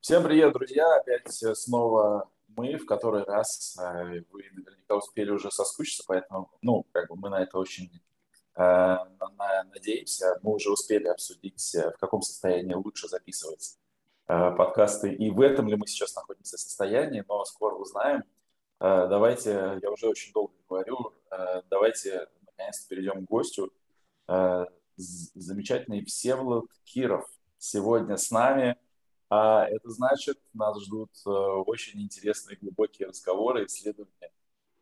Всем привет, друзья! Опять снова мы, в который раз э, вы наверняка успели уже соскучиться, поэтому, ну, как бы мы на это очень э, надеемся. Мы уже успели обсудить, э, в каком состоянии лучше записывать подкасты и в этом ли мы сейчас находимся состоянии, но скоро узнаем. Давайте, я уже очень долго говорю, давайте наконец-то перейдем к гостю. Замечательный Всеволод Киров сегодня с нами – а это значит, нас ждут э, очень интересные глубокие разговоры, исследования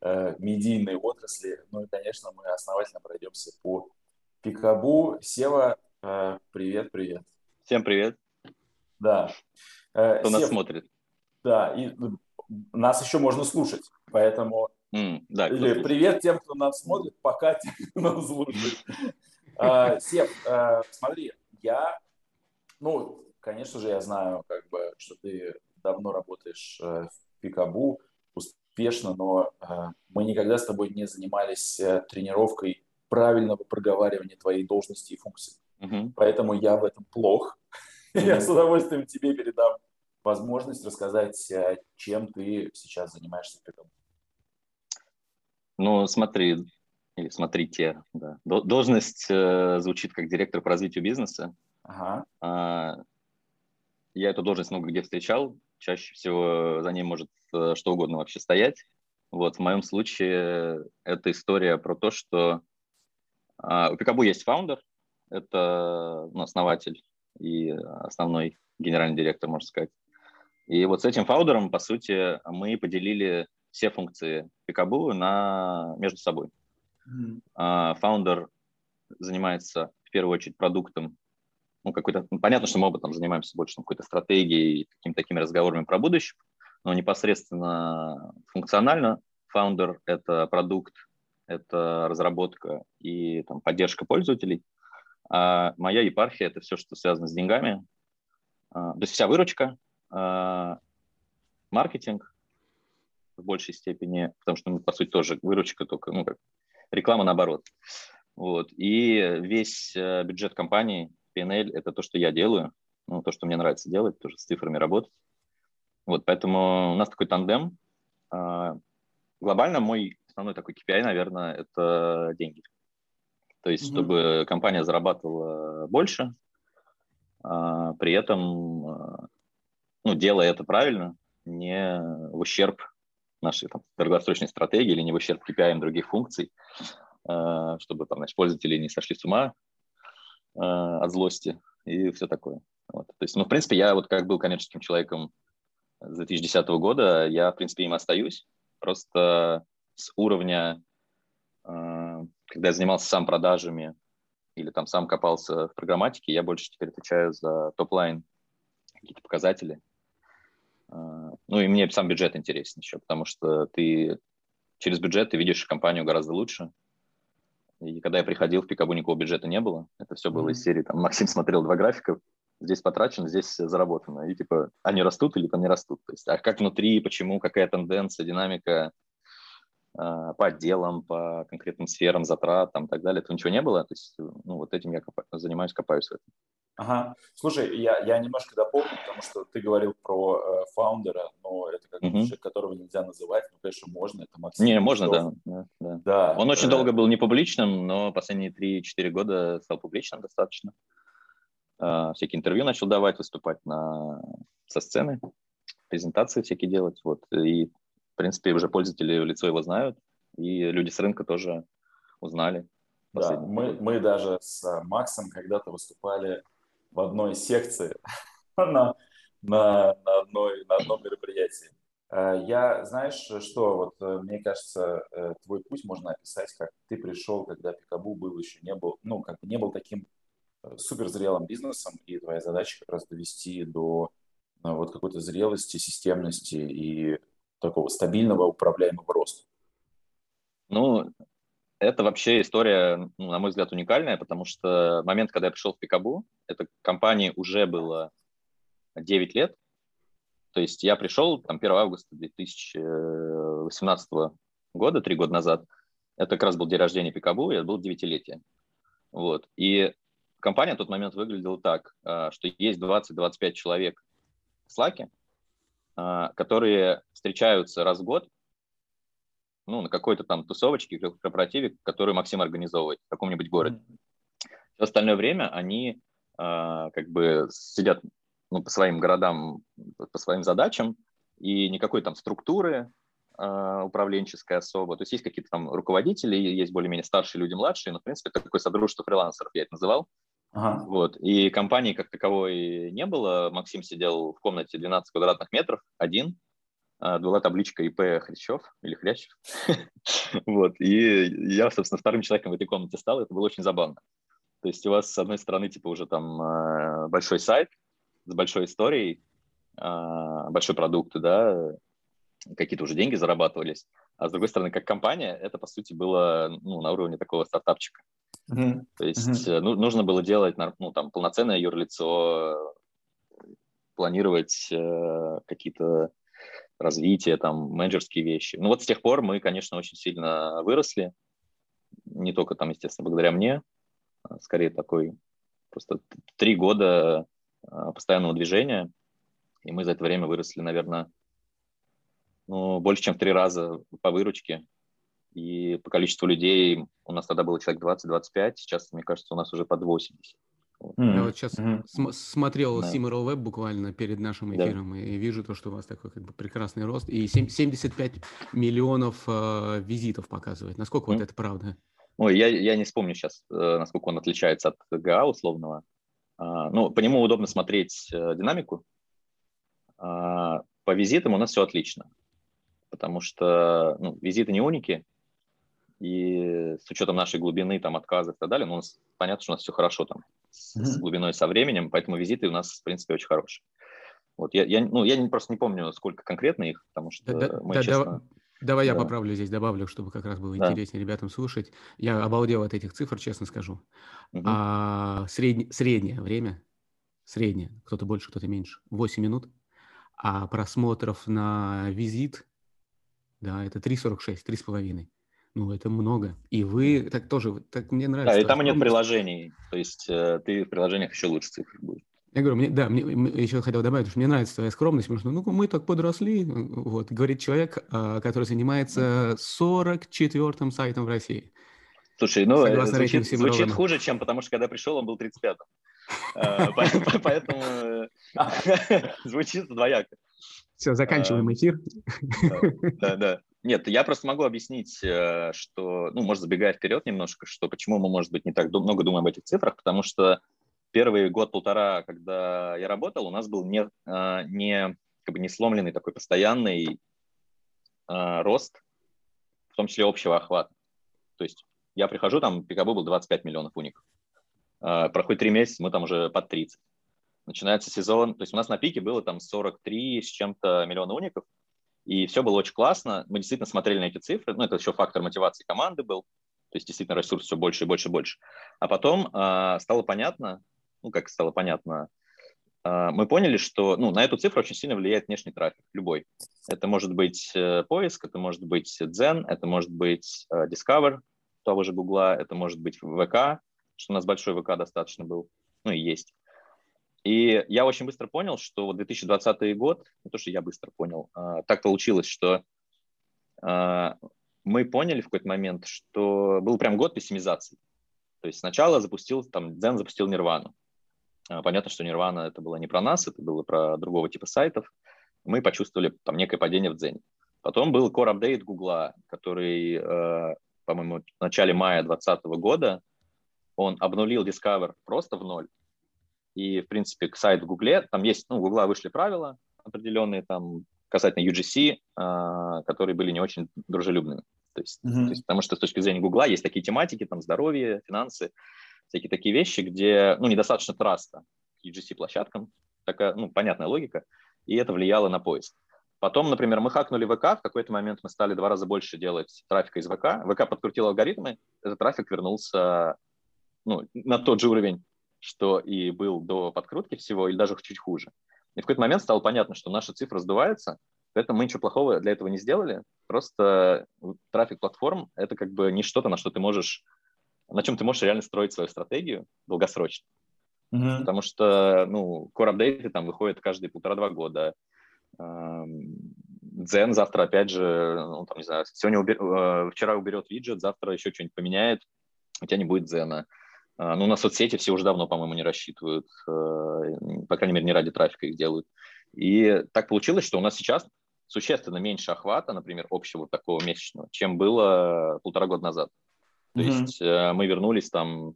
э, медийной отрасли. Ну и, конечно, мы основательно пройдемся по Пикабу. Сева, э, привет, привет. Всем привет. Да. Кто Сев, нас смотрит? Да, и нас еще можно слушать, поэтому... Mm, да, Или слушает. привет тем, кто нас смотрит, пока тем, кто нас слушает. Сев, смотри, я, ну, конечно же, я знаю, как бы, что ты давно работаешь э, в Пикабу, успешно, но э, мы никогда с тобой не занимались э, тренировкой правильного проговаривания твоей должности и функций. Uh-huh. Поэтому я в этом плох. Я с удовольствием тебе передам возможность рассказать, чем ты сейчас занимаешься в Пикабу. Ну, смотри, или смотрите, да. Должность э, звучит как директор по развитию бизнеса. Ага. А, я эту должность много где встречал. Чаще всего за ней может э, что угодно вообще стоять. Вот, в моем случае это история про то, что uh, у Пикабу есть фаундер, это ну, основатель и основной генеральный директор, можно сказать. И вот с этим фаундером, по сути, мы поделили все функции Пикабу на, между собой. Mm-hmm. Фаундер занимается в первую очередь продуктом ну, какой-то, ну, понятно, что мы оба там занимаемся больше там, какой-то стратегией, какими-то такими разговорами про будущее, но непосредственно функционально фаундер – это продукт, это разработка и там, поддержка пользователей. А моя епархия – это все, что связано с деньгами. А, то есть вся выручка, а, маркетинг в большей степени, потому что мы, по сути, тоже выручка, только ну, как реклама наоборот. Вот. И весь э, бюджет компании PNL – это то, что я делаю, ну, то, что мне нравится делать, тоже с цифрами работать. Вот, поэтому у нас такой тандем. А, глобально мой основной такой KPI, наверное, это деньги. То есть, mm-hmm. чтобы компания зарабатывала больше, а, при этом, а, ну, делая это правильно, не в ущерб нашей там, долгосрочной стратегии или не в ущерб KPI других функций, чтобы там, значит, пользователи не сошли с ума от злости и все такое. Вот. То есть, ну, в принципе, я вот как был коммерческим человеком с 2010 года, я, в принципе, им остаюсь. Просто с уровня, э, когда я занимался сам продажами или там сам копался в программатике, я больше теперь отвечаю за top line, какие-то показатели. Э, ну и мне сам бюджет интересен еще, потому что ты через бюджет ты видишь компанию гораздо лучше, и когда я приходил, в Пикабу никакого бюджета не было. Это все было из серии, там, Максим смотрел два графика, здесь потрачено, здесь заработано. И типа, они растут или там не растут. То есть, а как внутри, почему, какая тенденция, динамика э, по отделам, по конкретным сферам затрат, там, и так далее, этого ничего не было. То есть, ну, вот этим я копаю, занимаюсь, копаюсь в этом. Ага. Слушай, я, я немножко дополню, потому что ты говорил про э, фаундера, но это как угу. человек, которого нельзя называть. Ну, конечно, можно, это Максим. Не, можно, да, да, да. да. Он очень э... долго был не публичным, но последние 3-4 года стал публичным достаточно. Э, всякие интервью начал давать, выступать на, со сцены, презентации всякие делать. Вот. И, в принципе, уже пользователи в лицо его знают, и люди с рынка тоже узнали. Да, мы, мы даже с Максом когда-то выступали в одной секции на, на, на, одной, на одном мероприятии. Э, я, знаешь, что, вот э, мне кажется, э, твой путь можно описать, как ты пришел, когда Пикабу был еще не был, ну, как бы не был таким суперзрелым бизнесом, и твоя задача как раз довести до вот какой-то зрелости, системности и такого стабильного управляемого роста. Ну, это вообще история, ну, на мой взгляд, уникальная, потому что момент, когда я пришел в Пикабу, эта компания уже было 9 лет. То есть я пришел там 1 августа 2018 года, три года назад. Это как раз был день рождения Пикабу, и это было девятилетие. Вот. И компания в тот момент выглядела так, а, что есть 20-25 человек в Slack, а, которые встречаются раз в год, ну, на какой-то там тусовочке, корпоративе, который Максим организовывает в каком-нибудь городе. Все остальное время они а, как бы сидят ну, по своим городам, по своим задачам, и никакой там структуры э, управленческой особо. То есть есть какие-то там руководители, есть более-менее старшие люди, младшие, но, в принципе, это такое содружество фрилансеров, я это называл. Ага. Вот. И компании как таковой не было. Максим сидел в комнате 12 квадратных метров, один. А, была табличка ИП Хрящев или Хрящев. вот. И я, собственно, вторым человеком в этой комнате стал. Это было очень забавно. То есть у вас, с одной стороны, типа уже там э, большой сайт с большой историей, э, большой продукт, да, какие-то уже деньги зарабатывались. А с другой стороны, как компания, это, по сути, было ну, на уровне такого стартапчика. Mm-hmm. То есть mm-hmm. ну, нужно было делать ну, там, полноценное юрлицо, планировать э, какие-то развития, там, менеджерские вещи. Ну вот с тех пор мы, конечно, очень сильно выросли. Не только там, естественно, благодаря мне, а скорее такой просто три года а, постоянного движения, и мы за это время выросли, наверное, ну, больше, чем в три раза по выручке. И по количеству людей у нас тогда было человек 20-25, сейчас, мне кажется, у нас уже под 80. Mm-hmm. Я вот сейчас mm-hmm. см- смотрел да. Simmerl Web буквально перед нашим эфиром да. и вижу то, что у вас такой как бы прекрасный рост. И 7, 75 миллионов э, визитов показывает. Насколько mm-hmm. вот это правда? Ой, я, я не вспомню сейчас, э, насколько он отличается от ГА условного. А, ну, по нему удобно смотреть э, динамику. А, по визитам у нас все отлично, потому что ну, визиты не уники, и с учетом нашей глубины, там, отказов и так далее, ну, у нас понятно, что у нас все хорошо там с, с глубиной, со временем, поэтому визиты у нас, в принципе, очень хорошие. Вот я, я, ну, я не, просто не помню, сколько конкретно их, потому что да, мы, да, честно... Да, давай да. я поправлю здесь, добавлю, чтобы как раз было да. интереснее ребятам слушать. Я обалдел от этих цифр, честно скажу. Угу. А, средне, среднее время, среднее, кто-то больше, кто-то меньше, 8 минут, а просмотров на визит, да, это 3,46, 3,5. Ну, это много. И вы так тоже, так мне нравится. Да, и там нет приложений. То есть э, ты в приложениях еще лучше цифры будешь. Я говорю, мне, да, мне, еще хотел добавить, что мне нравится твоя скромность, потому что ну, мы так подросли, вот, говорит человек, а, который занимается 44-м сайтом в России. Слушай, ну, звучит, звучит хуже, чем потому что когда пришел, он был 35-м. А, поэтому э, звучит двояко. Все, заканчиваем эфир. Да, да. Нет, я просто могу объяснить, э, что, ну, может, забегая вперед немножко, что почему мы, может быть, не так много думаем об этих цифрах, потому что первый год-полтора, когда я работал, у нас был не, э, не, как бы не сломленный такой постоянный э, рост, в том числе общего охвата. То есть я прихожу, там пикабу был 25 миллионов уников. Проходит три месяца, мы там уже под 30. Начинается сезон, то есть у нас на пике было там 43 с чем-то миллиона уников, и все было очень классно. Мы действительно смотрели на эти цифры. Ну, это еще фактор мотивации команды был. То есть действительно ресурс все больше и больше и больше. А потом э, стало понятно, ну, как стало понятно, э, мы поняли, что ну, на эту цифру очень сильно влияет внешний трафик, любой. Это может быть э, поиск, это может быть Zen, это может быть э, Discover того же Гугла, это может быть ВК, что у нас большой ВК достаточно был, ну и есть. И я очень быстро понял, что вот 2020 год, не то, что я быстро понял, а, так получилось, что а, мы поняли в какой-то момент, что был прям год пессимизации. То есть сначала запустил, там, Дзен запустил Нирвану. А, понятно, что Нирвана это было не про нас, это было про другого типа сайтов. Мы почувствовали там некое падение в Дзене. Потом был Core Update Гугла, который, по-моему, в начале мая 2020 года он обнулил Discover просто в ноль. И, в принципе, сайт в Гугле, там есть, ну, у Гугла вышли правила определенные там касательно UGC, э, а, которые были не очень дружелюбными. То есть, mm-hmm. то есть, потому что с точки зрения Гугла есть такие тематики, там, здоровье, финансы, всякие такие вещи, где, ну, недостаточно траста к UGC-площадкам, такая, ну, понятная логика, и это влияло на поиск. Потом, например, мы хакнули ВК, в какой-то момент мы стали два раза больше делать трафика из ВК. ВК подкрутил алгоритмы, этот трафик вернулся ну, на тот же уровень, что и был до подкрутки всего, или даже чуть хуже. И в какой-то момент стало понятно, что наша цифра сдувается, поэтому мы ничего плохого для этого не сделали. Просто трафик платформ — это как бы не что-то, на что ты можешь, на чем ты можешь реально строить свою стратегию долгосрочно. Mm-hmm. Потому что, ну, core апдейты там выходят каждые полтора-два года. Дзен завтра опять же, ну, там, не знаю, сегодня убер... Э, вчера уберет виджет, завтра еще что-нибудь поменяет, у тебя не будет Дзена. А, ну, на соцсети все уже давно, по-моему, не рассчитывают, э, по крайней мере, не ради трафика их делают. И так получилось, что у нас сейчас существенно меньше охвата, например, общего такого месячного, чем было полтора года назад. То mm-hmm. есть э, мы вернулись там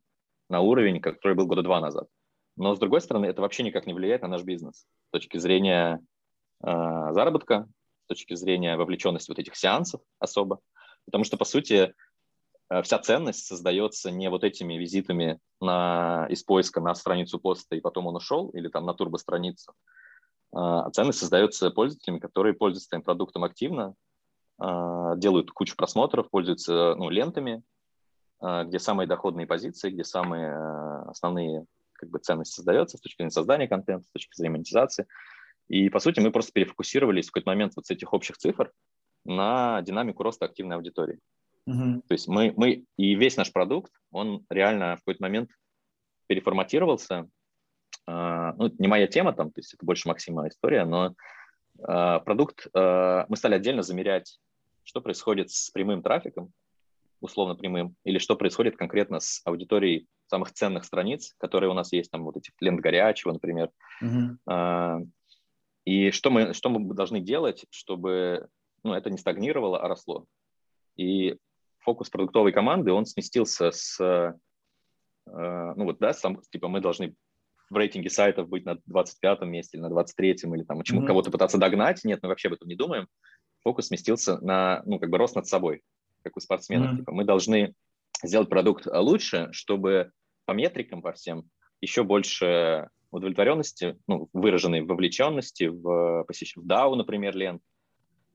на уровень, который был года два назад. Но, с другой стороны, это вообще никак не влияет на наш бизнес с точки зрения э, заработка, с точки зрения вовлеченности вот этих сеансов особо. Потому что, по сути, вся ценность создается не вот этими визитами на, из поиска на страницу поста, и потом он ушел, или там на турбо-страницу, а ценность создается пользователями, которые пользуются твоим продуктом активно, а, делают кучу просмотров, пользуются ну, лентами, а, где самые доходные позиции, где самые а, основные как бы, ценности создаются с точки зрения создания контента, с точки зрения монетизации. И, по сути, мы просто перефокусировались в какой-то момент вот с этих общих цифр на динамику роста активной аудитории. Uh-huh. То есть мы, мы и весь наш продукт, он реально в какой-то момент переформатировался а, ну, не моя тема там, то есть это больше Максима история, но а, продукт, а, мы стали отдельно замерять, что происходит с прямым трафиком, условно прямым, или что происходит конкретно с аудиторией самых ценных страниц, которые у нас есть, там вот этих лент горячего, например. Mm-hmm. И что мы, что мы должны делать, чтобы ну, это не стагнировало, а росло. И фокус продуктовой команды, он сместился с, ну вот, да, сам, типа мы должны в рейтинге сайтов быть на 25 месте или на 23-м, или там mm-hmm. кого-то пытаться догнать. Нет, мы вообще об этом не думаем. Фокус сместился на, ну, как бы рост над собой, как у спортсменов. Mm-hmm. Типа, мы должны сделать продукт лучше, чтобы по метрикам, по всем, еще больше удовлетворенности, ну, выраженной вовлеченности в, посещ... в DAO, например, лент,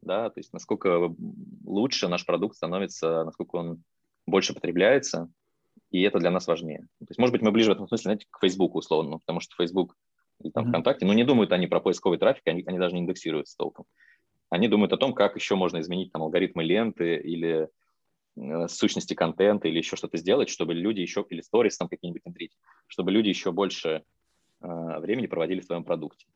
да, то есть насколько лучше наш продукт становится, насколько он больше потребляется, и это для нас важнее. То есть, может быть, мы ближе в этом смысле, знаете, к Facebook условно, потому что Facebook или там mm-hmm. ВКонтакте, ну, не думают они про поисковый трафик, они, они даже не индексируются толком. Они думают о том, как еще можно изменить там алгоритмы ленты или э, сущности контента или еще что-то сделать, чтобы люди еще, или сторис там какие-нибудь внедрить, чтобы люди еще больше э, времени проводили в твоем продукте.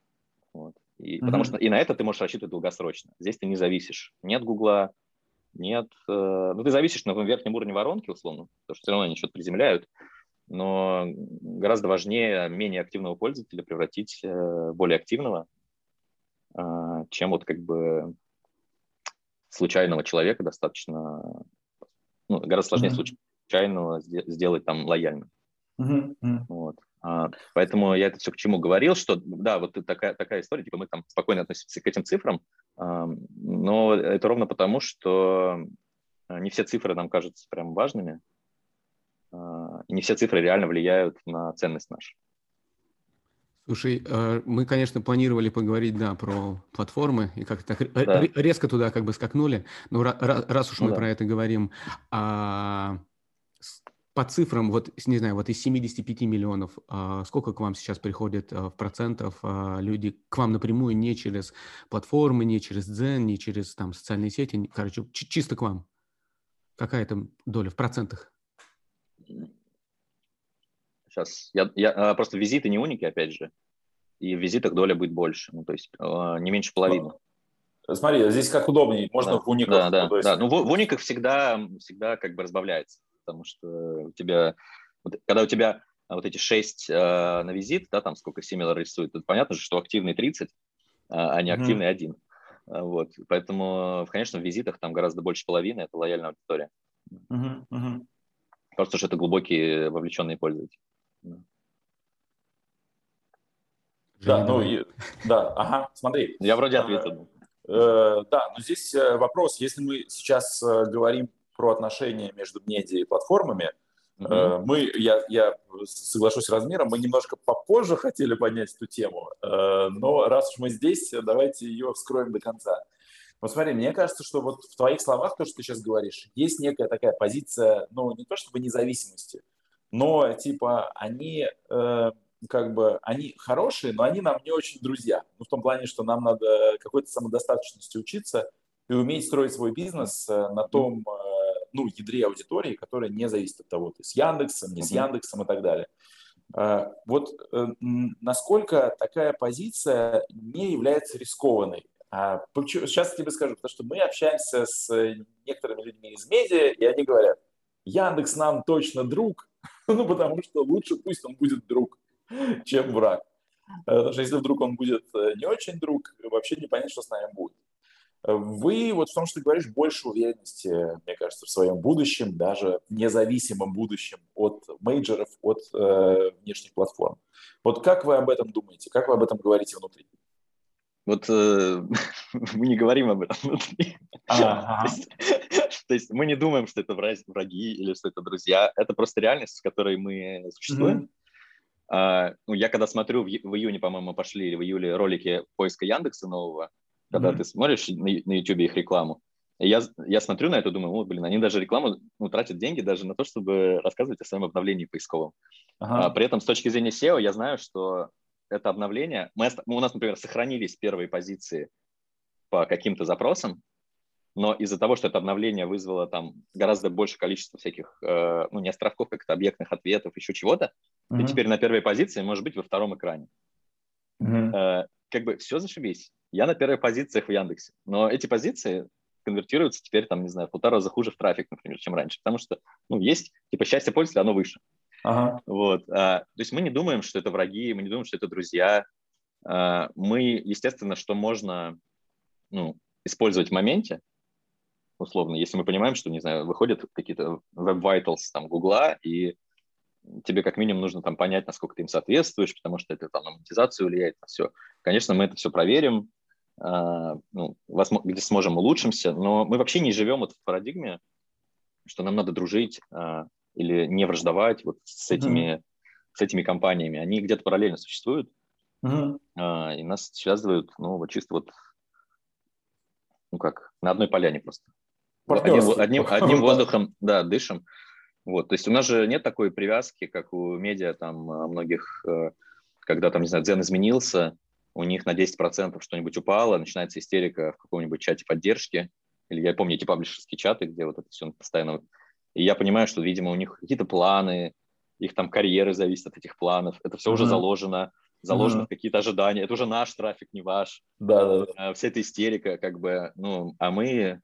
Вот. И, mm-hmm. Потому что и на это ты можешь рассчитывать долгосрочно. Здесь ты не зависишь ни от Гугла, нет. Э, ну, ты зависишь на верхнем уровне воронки, условно, потому что все равно они что-то приземляют, но гораздо важнее менее активного пользователя превратить э, более активного, э, чем вот как бы случайного человека достаточно, ну, гораздо сложнее mm-hmm. случайного сделать там лояльным. Mm-hmm. Вот. А, поэтому я это все к чему говорил, что да, вот такая, такая история, типа мы там спокойно относимся к этим цифрам, но это ровно потому, что а, не все цифры нам кажутся прям важными, а, и не все цифры реально влияют на ценность нашу. Слушай, мы, конечно, планировали поговорить, да, про платформы, и как-то да. резко туда как бы скакнули, но раз уж ну, мы да. про это говорим, а по цифрам, вот, не знаю, вот из 75 миллионов, а, сколько к вам сейчас приходит а, в процентов а, люди к вам напрямую, не через платформы, не через Zen, не через там социальные сети, короче, чисто к вам? Какая там доля в процентах? Сейчас, я, я просто визиты не уники, опять же, и в визитах доля будет больше, ну, то есть не меньше половины. Смотри, здесь как удобнее, можно да, в униках. Да, да, ну, да. Ну, в, в униках всегда, всегда как бы разбавляется потому что у тебя, вот, когда у тебя вот эти 6 э, на визит, да, там сколько similar рисует, то понятно же, что активный 30, а, а не активный mm-hmm. 1. Вот, поэтому, конечно, в визитах там гораздо больше половины, это лояльная аудитория. Mm-hmm. Mm-hmm. Просто что это глубокие вовлеченные пользователи. Да, ну, и, да, ага, смотри. Я вроде ответил. Э, да, но здесь э, вопрос, если мы сейчас э, говорим про отношения между медиа и платформами. Mm-hmm. Мы, я, я соглашусь с размером, мы немножко попозже хотели поднять эту тему, э, но раз уж мы здесь, давайте ее вскроем до конца. Вот смотри, мне кажется, что вот в твоих словах, то, что ты сейчас говоришь, есть некая такая позиция, ну, не то чтобы независимости, но типа они э, как бы, они хорошие, но они нам не очень друзья. Ну, в том плане, что нам надо какой-то самодостаточности учиться и уметь строить свой бизнес на том, ну, ядре аудитории, которая не зависит от того, ты с Яндексом, не с Яндексом и так далее. А, вот э, насколько такая позиция не является рискованной? А, сейчас я тебе скажу, потому что мы общаемся с некоторыми людьми из медиа, и они говорят, Яндекс нам точно друг, ну, потому что лучше пусть он будет друг, чем враг. Потому что если вдруг он будет э, не очень друг, вообще не понятно, что с нами будет. Вы вот в том, что ты говоришь, больше уверенности, мне кажется, в своем будущем, даже независимом будущем от мейджеров, от э, внешних платформ. Вот как вы об этом думаете? Как вы об этом говорите внутри? Вот э, мы не говорим об этом внутри. то, есть, то есть мы не думаем, что это враги или что это друзья. Это просто реальность, в которой мы существуем. Mm-hmm. А, ну, я когда смотрю, в, в июне, по-моему, пошли в июле ролики поиска Яндекса нового, когда mm-hmm. ты смотришь на, на YouTube их рекламу. И я, я смотрю на это, думаю, вот, блин, они даже рекламу ну, тратят деньги даже на то, чтобы рассказывать о своем обновлении поисковом. Ага. А, при этом с точки зрения SEO я знаю, что это обновление, мы, у нас, например, сохранились первые позиции по каким-то запросам, но из-за того, что это обновление вызвало там гораздо больше количества всяких, э, ну, не островков, как то объектных ответов, еще чего-то, uh-huh. ты теперь на первой позиции можешь быть во втором экране. Uh-huh. Э, как бы все зашибись. Я на первых позициях в Яндексе, но эти позиции конвертируются теперь, там, не знаю, в полтора раза хуже в трафик, например, чем раньше, потому что, ну, есть, типа, счастье пользователя, оно выше. Ага. Вот, а, то есть мы не думаем, что это враги, мы не думаем, что это друзья. А, мы, естественно, что можно, ну, использовать в моменте, условно, если мы понимаем, что, не знаю, выходят какие-то Web Vitals там Гугла, и тебе как минимум нужно там понять, насколько ты им соответствуешь, потому что это там на монетизацию влияет, на все. Конечно, мы это все проверим, ну, где сможем, улучшимся, но мы вообще не живем вот в парадигме, что нам надо дружить а, или не враждовать вот с этими, mm-hmm. с этими компаниями. Они где-то параллельно существуют, mm-hmm. и нас связывают, ну, вот чисто вот, ну как, на одной поляне просто. Одним, одним, одним воздухом, да, дышим. Вот, то есть у нас же нет такой привязки, как у медиа, там, многих, когда там, не знаю, дзен изменился, у них на 10% что-нибудь упало, начинается истерика в каком-нибудь чате поддержки, или я помню эти паблишерские чаты, где вот это все постоянно... И я понимаю, что, видимо, у них какие-то планы, их там карьеры зависят от этих планов, это все mm-hmm. уже заложено, заложено mm-hmm. в какие-то ожидания, это уже наш трафик, не ваш. Да, да, да. Вся эта истерика, как бы, ну, а мы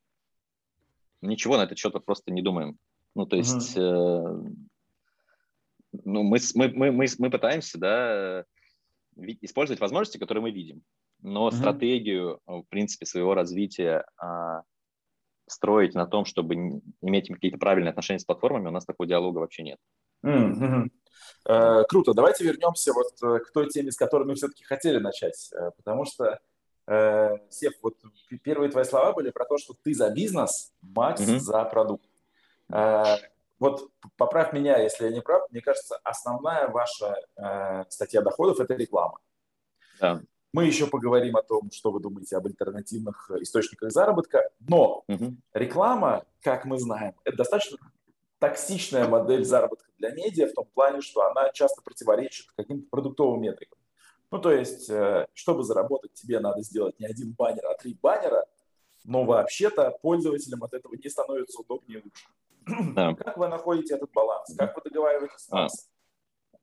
ничего на это что-то просто не думаем. Ну, то есть, mm-hmm. э, ну, мы, мы, мы, мы, мы пытаемся, да, использовать возможности, которые мы видим. Но mm-hmm. стратегию, в принципе, своего развития а, строить на том, чтобы иметь какие-то правильные отношения с платформами, у нас такого диалога вообще нет. Mm-hmm. Э, круто. Давайте вернемся вот э, к той теме, с которой мы все-таки хотели начать. Э, потому что, э, Сев, вот первые твои слова были про то, что ты за бизнес, Макс mm-hmm. за продукт. Э, вот поправь меня, если я не прав, мне кажется, основная ваша э, статья доходов – это реклама. Да. Мы еще поговорим о том, что вы думаете об альтернативных источниках заработка, но угу. реклама, как мы знаем, это достаточно токсичная модель заработка для медиа в том плане, что она часто противоречит каким-то продуктовым метрикам. Ну, то есть, э, чтобы заработать, тебе надо сделать не один баннер, а три баннера, но вообще-то пользователям от этого не становится удобнее и лучше. Да. Как вы находите этот баланс? Как вы договариваетесь с нас?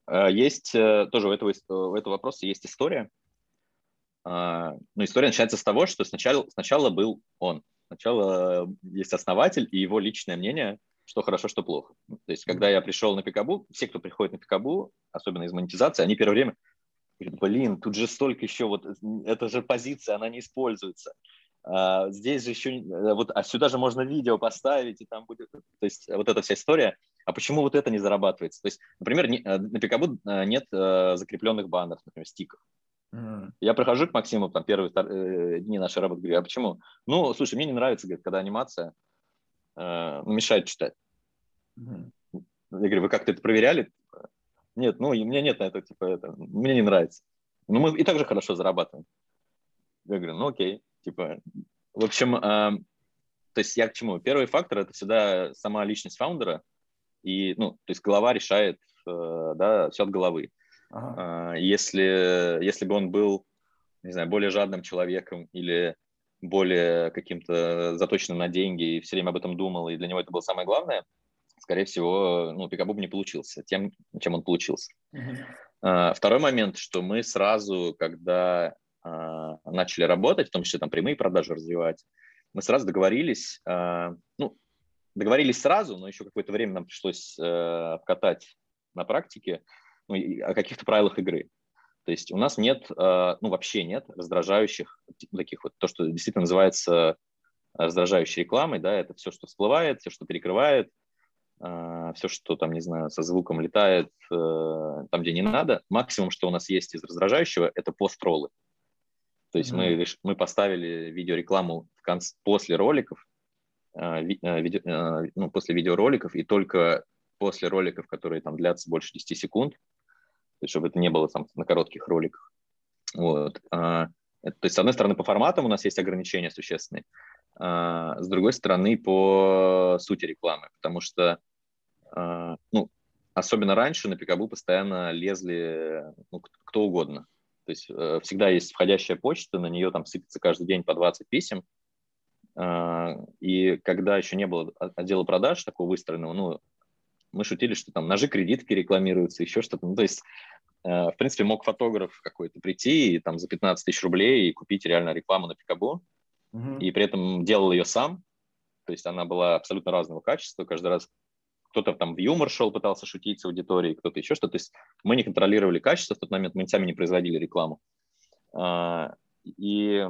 А, есть э, тоже у этого, у этого вопроса есть история. А, ну, история начинается с того, что сначала, сначала был он. Сначала есть основатель и его личное мнение, что хорошо, что плохо. То есть, когда я пришел на Пикабу, все, кто приходит на Пикабу, особенно из монетизации, они первое время говорят, блин, тут же столько еще, вот это же позиция, она не используется. А, здесь же еще, э, вот, а сюда же можно видео поставить, и там будет, то есть вот эта вся история. А почему вот это не зарабатывается? То есть, например, не, э, на Пикабу э, нет закрепленных баннеров, например, стиков. Mm. Я прохожу к Максиму, там, первые э, дни нашей работы, говорю, а почему? Ну, слушай, мне не нравится, говорит, когда анимация э, мешает читать. Mm. Я говорю, вы как-то это проверяли? Нет, ну, у меня нет на это, типа, это, мне не нравится. Ну, мы и так же хорошо зарабатываем. Я говорю, ну, окей. Типа, в общем, э, то есть я к чему? Первый фактор – это всегда сама личность фаундера, и, ну, то есть голова решает, э, да, все от головы. Ага. Э, если, если бы он был, не знаю, более жадным человеком или более каким-то заточенным на деньги и все время об этом думал, и для него это было самое главное, скорее всего, ну, Пикабу не получился тем, чем он получился. Uh-huh. Второй момент, что мы сразу, когда начали работать, в том числе там прямые продажи развивать, мы сразу договорились, а, ну, договорились сразу, но еще какое-то время нам пришлось э, обкатать на практике ну, о каких-то правилах игры. То есть у нас нет, ну, вообще нет раздражающих таких вот, то, что действительно называется раздражающей рекламой, да, это все, что всплывает, все, что перекрывает, а, все, что там, не знаю, со звуком летает э, там, где не надо. Максимум, что у нас есть из раздражающего, это пост-роллы. То есть mm-hmm. мы, мы поставили видеорекламу в конце, после роликов, а, а, видео, ну, после видеороликов, и только после роликов, которые там длятся больше 10 секунд, то есть чтобы это не было там на коротких роликах. Вот. То есть, с одной стороны, по форматам у нас есть ограничения существенные, а, с другой стороны, по сути рекламы, потому что, а, ну, особенно раньше на Пикабу постоянно лезли ну, кто угодно. То есть э, всегда есть входящая почта, на нее там сыпется каждый день по 20 писем. А, и когда еще не было отдела продаж такого выстроенного, ну, мы шутили, что там ножи кредитки рекламируются, еще что-то. Ну, то есть, э, в принципе, мог фотограф какой-то прийти и там за 15 тысяч рублей и купить реально рекламу на Пикабу угу. и при этом делал ее сам. То есть она была абсолютно разного качества. Каждый раз кто-то там в юмор шел, пытался шутить с аудиторией, кто-то еще что-то. То есть мы не контролировали качество в тот момент, мы сами не производили рекламу. А, и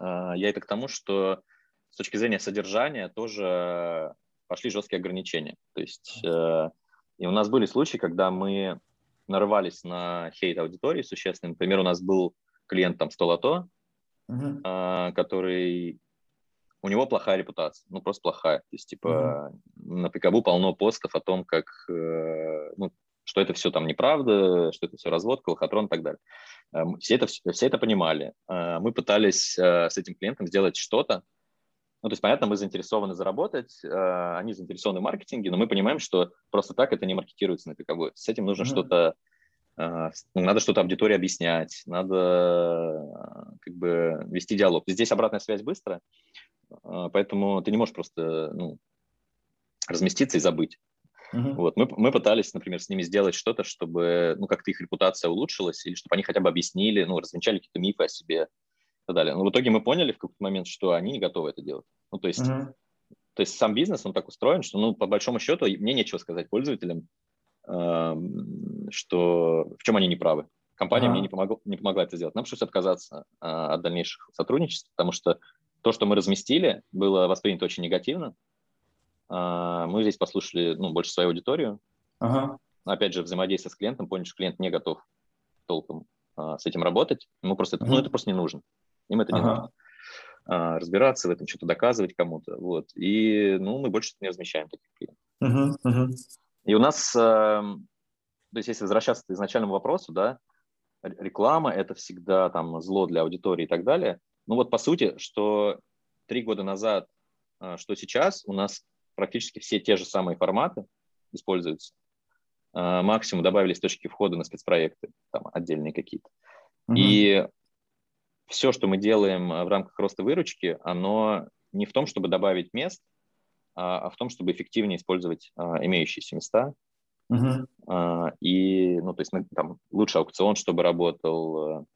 а, я это к тому, что с точки зрения содержания тоже пошли жесткие ограничения. То есть э, и у нас были случаи, когда мы нарывались на хейт аудитории существенный. Например, у нас был клиент там 100 лото, uh-huh. а, который у него плохая репутация, ну просто плохая. То есть типа uh-huh. на Пикабу полно постов о том, как э, ну, что это все там неправда, что это все разводка, лохотрон и так далее. Э, все это, все это понимали. Э, мы пытались э, с этим клиентом сделать что-то, ну, то есть, понятно, мы заинтересованы заработать, э, они заинтересованы в маркетинге, но мы понимаем, что просто так это не маркетируется на Пикабу. С этим нужно mm-hmm. что-то ну, надо что-то аудитории объяснять, надо а, как бы вести диалог. Здесь обратная связь быстро, поэтому ты не можешь просто ну, разместиться и забыть. Uh-huh. Вот, мы, мы пытались, например, с ними сделать что-то, чтобы ну, как-то их репутация улучшилась, или чтобы они хотя бы объяснили, ну, развенчали какие-то мифы о себе и так далее. Но в итоге мы поняли в какой-то момент, что они не готовы это делать. Ну, то есть, uh-huh. то есть сам бизнес, он так устроен, что, ну, по большому счету, мне нечего сказать пользователям, что в чем они не правы. Компания а. мне не, помогла, не помогла это сделать. Нам пришлось отказаться а, от дальнейших сотрудничеств, потому что то, что мы разместили, было воспринято очень негативно. А, мы здесь послушали ну, больше свою аудиторию. Ага. Опять же, взаимодействие с клиентом, поняли, что клиент не готов толком а, с этим работать. Ему просто, ага. ну, это просто не нужно. Им это не ага. нужно. А, разбираться в этом, что-то доказывать кому-то. Вот. И ну, мы больше не размещаем таких клиентов. Ага. Ага. И у нас, эм, то есть если возвращаться к изначальному вопросу, да, реклама – это всегда там зло для аудитории и так далее. Ну вот по сути, что три года назад, э, что сейчас, у нас практически все те же самые форматы используются. Э, максимум добавились точки входа на спецпроекты, там отдельные какие-то. Mm-hmm. И все, что мы делаем э, в рамках роста выручки, оно не в том, чтобы добавить мест, а, а в том, чтобы эффективнее использовать а, имеющиеся места. Uh-huh. И, ну, то есть, там, лучше аукцион, чтобы работал,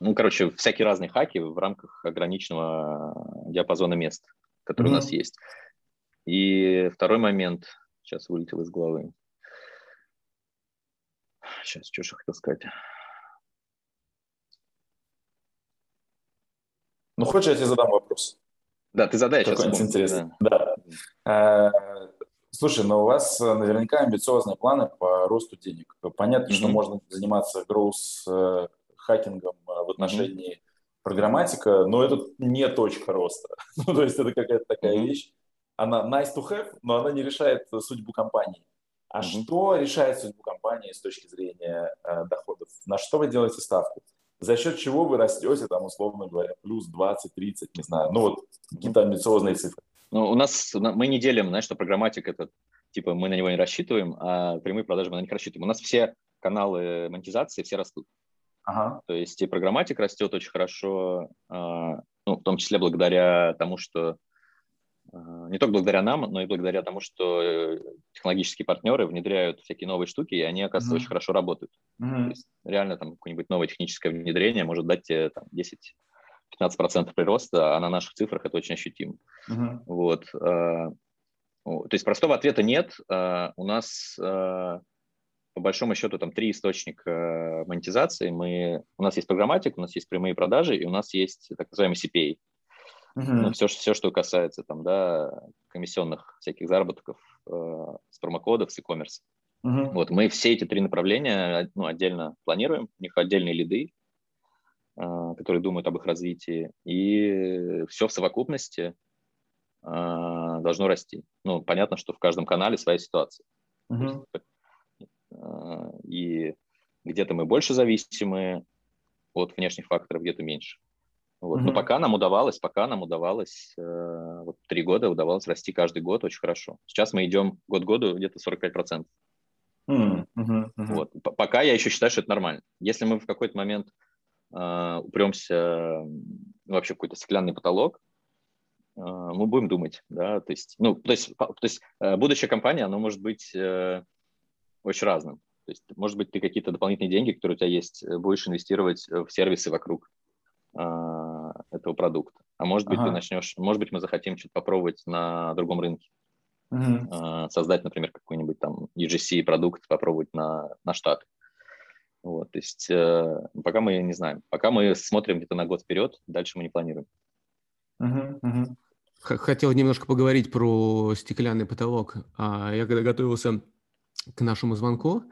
ну, короче, всякие разные хаки в рамках ограниченного диапазона мест, который uh-huh. у нас есть. И второй момент, сейчас вылетел из головы. Сейчас, что же хотел сказать. Ну, хочешь, я тебе задам вопрос? Да, ты задай сейчас. Какой-нибудь интересный. Да. да. Э, слушай, но у вас э, наверняка амбициозные планы по росту денег. Понятно, mm-hmm. что можно заниматься гроус-хакингом э, в отношении mm-hmm. программатика, но это не точка роста. ну, то есть это какая-то такая mm-hmm. вещь. Она nice to have, но она не решает судьбу компании. А mm-hmm. что решает судьбу компании с точки зрения э, доходов? На что вы делаете ставку? за счет чего вы растете, там, условно говоря, плюс 20, 30, не знаю, ну вот какие-то амбициозные цифры. Ну, у нас, мы не делим, знаешь, что программатик это, типа, мы на него не рассчитываем, а прямые продажи мы на них рассчитываем. У нас все каналы монетизации, все растут. Ага. То есть и программатик растет очень хорошо, а, ну, в том числе благодаря тому, что Не только благодаря нам, но и благодаря тому, что э, технологические партнеры внедряют всякие новые штуки, и они, оказывается, mm-hmm. очень хорошо работают. Mm-hmm. То есть реально там какое-нибудь новое техническое внедрение может дать тебе там, 10-15% прироста, а на наших цифрах это очень ощутимо. Mm-hmm. Вот. Э, то есть простого ответа нет. У нас по большому счету там три источника монетизации. Мы, у нас есть программатик, у нас есть прямые продажи, и у нас есть так называемый CPA. Uh-huh. Ну, все, все, что касается там, да, комиссионных всяких заработков э, с промокодов, с e-commerce. Uh-huh. Вот, мы все эти три направления ну, отдельно планируем, у них отдельные лиды, э, которые думают об их развитии, и все в совокупности э, должно расти. Ну, понятно, что в каждом канале своя ситуация. Uh-huh. Э, и где-то мы больше зависимы от внешних факторов, где-то меньше. Вот. Mm-hmm. Но пока нам удавалось, пока нам удавалось, э, вот три года удавалось расти каждый год очень хорошо. Сейчас мы идем год году где-то 45%. Mm-hmm. Mm-hmm. Вот. Пока я еще считаю, что это нормально. Если мы в какой-то момент э, упремся вообще в какой-то стеклянный потолок, э, мы будем думать, да, то есть, ну, то есть, то есть э, будущая компания, она может быть э, очень разным. То есть, может быть, ты какие-то дополнительные деньги, которые у тебя есть, э, будешь инвестировать в сервисы вокруг а, этого продукта. А может быть, ага. ты начнешь, может быть, мы захотим что-то попробовать на другом рынке. Угу. Создать, например, какой-нибудь там UGC продукт, попробовать на, на Штаты. Вот, то есть э, пока мы не знаем. Пока мы смотрим где-то на год вперед, дальше мы не планируем. Угу, угу. Хотел немножко поговорить про стеклянный потолок. А Я когда готовился к нашему звонку,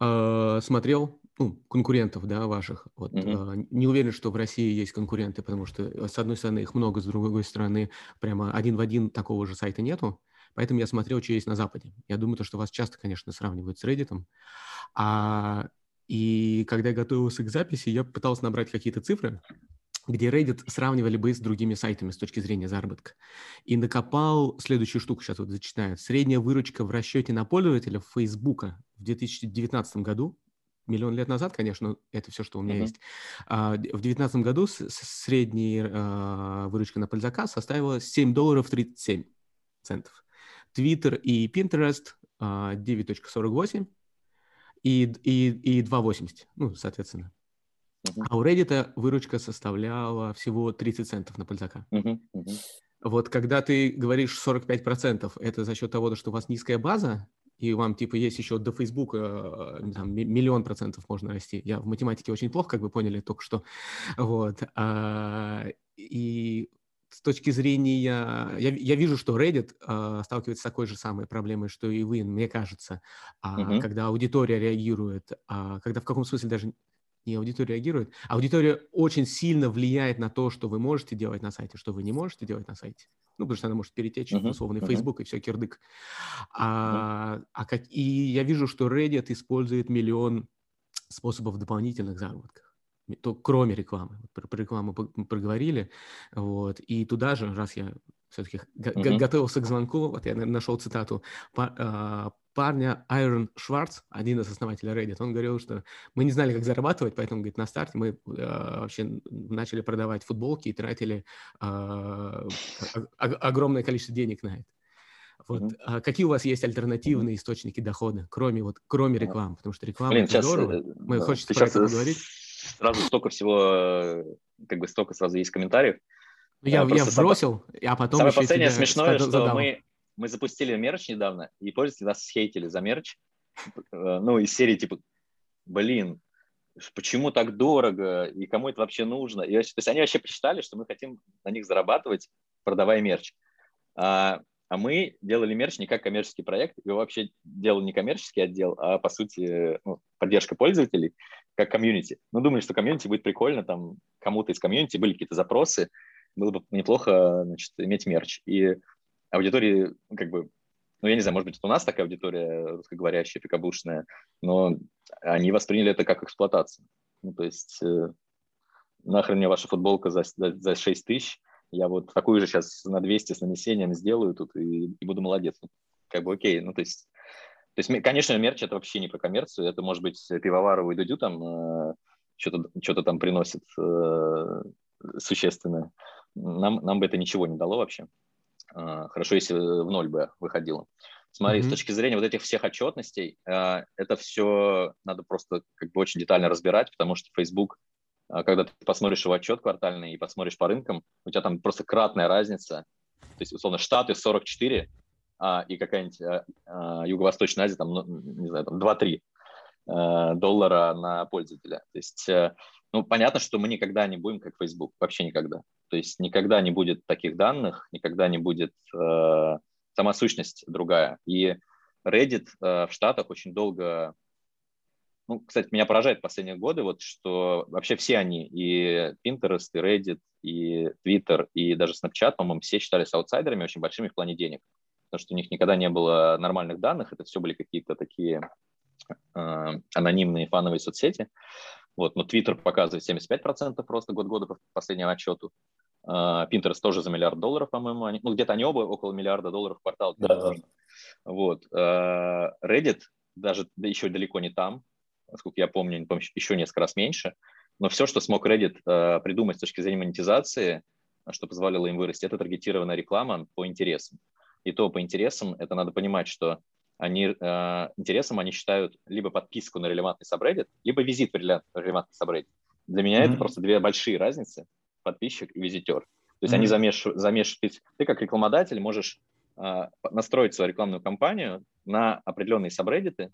э, смотрел ну, конкурентов, да, ваших. Вот, mm-hmm. э, не уверен, что в России есть конкуренты, потому что, э, с одной стороны, их много, с другой стороны, прямо один в один такого же сайта нету. Поэтому я смотрел, что есть на Западе. Я думаю, то, что вас часто, конечно, сравнивают с Reddit. А, и когда я готовился к записи, я пытался набрать какие-то цифры, где Reddit сравнивали бы с другими сайтами с точки зрения заработка. И накопал следующую штуку, сейчас вот зачитаю. Средняя выручка в расчете на пользователя Facebook в 2019 году миллион лет назад, конечно, это все, что у меня mm-hmm. есть. А, в 2019 году средняя а, выручка на пользака составила 7 долларов 37 центов. Twitter и Pinterest а, 9.48 и, и, и 2.80, ну, соответственно. А у Reddit выручка составляла всего 30 центов на пользака. Mm-hmm. Mm-hmm. Вот когда ты говоришь 45%, это за счет того, что у вас низкая база, и вам, типа, есть еще до Фейсбука э, там, миллион процентов можно расти. Я в математике очень плохо, как вы поняли только что. Вот. А, и с точки зрения... Я, я вижу, что Reddit а, сталкивается с такой же самой проблемой, что и вы, мне кажется, а, uh-huh. когда аудитория реагирует, а, когда в каком смысле даже не аудитория реагирует, аудитория очень сильно влияет на то, что вы можете делать на сайте, что вы не можете делать на сайте ну, потому что она может перетечь uh-huh. в условный uh-huh. Facebook и все, кирдык. А, uh-huh. а как, и я вижу, что Reddit использует миллион способов дополнительных заработков то, кроме рекламы. Про, про рекламу проговорили, вот, и туда же, раз я все-таки uh-huh. готовился к звонку, вот я нашел цитату, а, парня Айрон Шварц, один из основателей Reddit, он говорил, что мы не знали, как зарабатывать, поэтому, говорит, на старте мы э, вообще начали продавать футболки и тратили э, огромное количество денег на это. Вот. Mm-hmm. А какие у вас есть альтернативные mm-hmm. источники дохода, кроме, вот, кроме рекламы? Потому что реклама Блин, сейчас, здорово. Э, мы да, хочется про это поговорить. Сразу столько всего, как бы столько сразу есть комментариев. Ну, я, я вбросил, сам... а потом Самое последнее смешное, что задал. мы мы запустили мерч недавно, и пользователи нас схейтили за мерч. Э, ну, из серии типа, блин, почему так дорого, и кому это вообще нужно? И, то есть они вообще посчитали, что мы хотим на них зарабатывать, продавая мерч. А, а мы делали мерч не как коммерческий проект, его вообще делал не коммерческий отдел, а, по сути, ну, поддержка пользователей, как комьюнити. Мы думали, что комьюнити будет прикольно, там кому-то из комьюнити были какие-то запросы, было бы неплохо значит, иметь мерч. И аудитории, ну, как бы, ну, я не знаю, может быть, это у нас такая аудитория русскоговорящая, пикабушная, но они восприняли это как эксплуатацию. Ну, то есть э, нахрен мне ваша футболка за, за, за 6 тысяч, я вот такую же сейчас на 200 с нанесением сделаю тут и, и буду молодец. Ну, как бы окей, ну, то есть, то есть, конечно, мерч это вообще не про коммерцию, это может быть пивоварову и Дудю там э, что-то, что-то там приносит э, существенное. Нам, нам бы это ничего не дало вообще. А, хорошо, если в ноль бы выходило. Смотри, mm-hmm. с точки зрения вот этих всех отчетностей, а, это все надо просто как бы очень детально разбирать, потому что Facebook, а, когда ты посмотришь его отчет квартальный и посмотришь по рынкам, у тебя там просто кратная разница. То есть, условно, Штаты 44, и какая-нибудь Юго-Восточная Азия, там, ну, не знаю, там 2-3 доллара на пользователя. То есть, э, ну, понятно, что мы никогда не будем как Facebook, вообще никогда. То есть никогда не будет таких данных, никогда не будет э, сама сущность другая. И Reddit э, в Штатах очень долго... Ну, кстати, меня поражает последние годы, вот, что вообще все они, и Pinterest, и Reddit, и Twitter, и даже Snapchat, по-моему, все считались аутсайдерами очень большими в плане денег. Потому что у них никогда не было нормальных данных, это все были какие-то такие э, анонимные фановые соцсети. Вот, но Twitter показывает 75% роста год года по последнему отчету. А, Pinterest тоже за миллиард долларов, по-моему. Они, ну, где-то они оба около миллиарда долларов в квартал. Да, да. Вот. А, Reddit даже да, еще далеко не там, насколько я помню, еще несколько раз меньше. Но все, что смог Reddit uh, придумать с точки зрения монетизации, что позволило им вырасти, это таргетированная реклама по интересам. И то по интересам, это надо понимать, что они э, интересом они считают либо подписку на релевантный сабреддит, либо визит в релевантный сабреддит. Для меня mm-hmm. это просто две большие разницы, подписчик и визитер. То есть mm-hmm. они замешивают, замешивают, ты как рекламодатель можешь э, настроить свою рекламную кампанию на определенные сабреддиты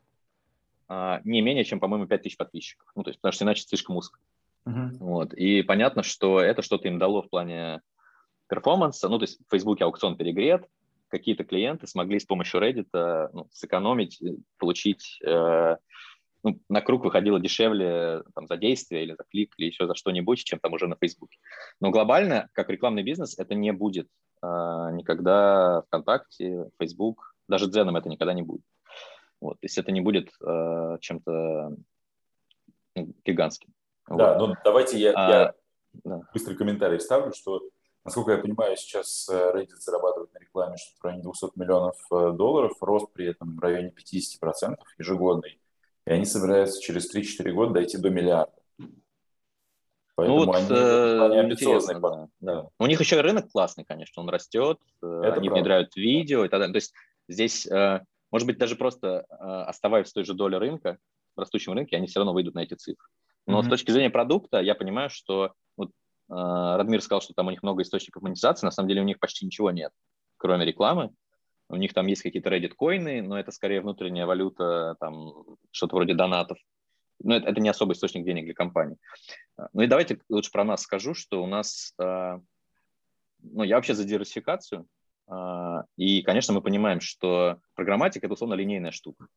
э, не менее чем, по-моему, 5000 подписчиков. Ну, то есть, потому что иначе слишком узко. Mm-hmm. Вот. И понятно, что это что-то им дало в плане перформанса. Ну, то есть в Фейсбуке аукцион перегрет, какие-то клиенты смогли с помощью Reddit ну, сэкономить, э, получить, э, ну, на круг выходило дешевле там, за действие или за клик или еще за что-нибудь, чем там уже на Facebook. Но глобально, как рекламный бизнес, это не будет э, никогда ВКонтакте, Facebook, даже Дзеном это никогда не будет. Вот, то есть это не будет э, чем-то ну, гигантским. Да, вот. ну давайте я, а, я да. быстрый комментарий вставлю, что Насколько я понимаю, сейчас э, Reddit зарабатывает на рекламе что-то в районе 200 миллионов э, долларов, рост при этом в районе 50% ежегодный. И они собираются через 3-4 года дойти до миллиарда. Поэтому ну вот, они, э, они амбициозные. Да. Да. У них еще рынок классный, конечно, он растет, э, Это они правда. внедряют видео и так далее. То есть здесь, может быть, даже просто оставаясь в той же доле рынка, в растущем рынке, они все равно выйдут на эти цифры. Но mm-hmm. с точки зрения продукта, я понимаю, что Радмир сказал, что там у них много источников монетизации, на самом деле у них почти ничего нет, кроме рекламы. У них там есть какие-то Reddit коины, но это скорее внутренняя валюта, там что-то вроде донатов. Но это, это не особый источник денег для компании. А, ну и давайте лучше про нас скажу, что у нас, а, ну я вообще за диверсификацию, и, конечно, мы понимаем, что программатика – это условно линейная штука.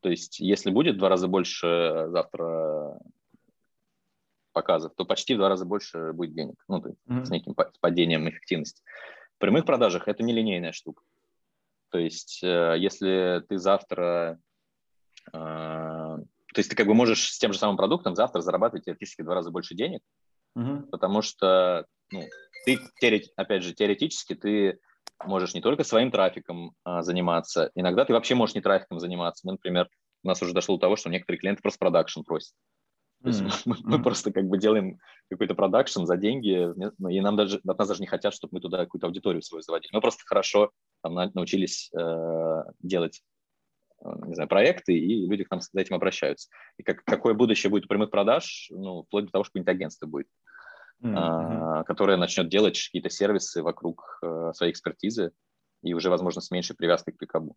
То есть если будет в два раза больше завтра показов, то почти в два раза больше будет денег, ну, mm-hmm. с неким падением эффективности. В прямых продажах это не линейная штука. То есть, э, если ты завтра, э, то есть ты как бы можешь с тем же самым продуктом завтра зарабатывать теоретически в два раза больше денег, mm-hmm. потому что, ну, ты, опять же, теоретически ты можешь не только своим трафиком а, заниматься, иногда ты вообще можешь не трафиком заниматься. Мы, например, у нас уже дошло до того, что некоторые клиенты просто продакшн просят. То есть mm-hmm. мы, мы просто как бы делаем какой-то продакшн за деньги, ну, и нам даже, от нас даже не хотят, чтобы мы туда какую-то аудиторию свою заводили. Мы просто хорошо там, научились э, делать э, не знаю, проекты, и люди к нам за этим обращаются. И как, какое будущее будет у прямых продаж, ну, вплоть до того, что какое-нибудь агентство будет, mm-hmm. а, которое начнет делать какие-то сервисы вокруг а, своей экспертизы, и уже, возможно, с меньшей привязкой к пикабу,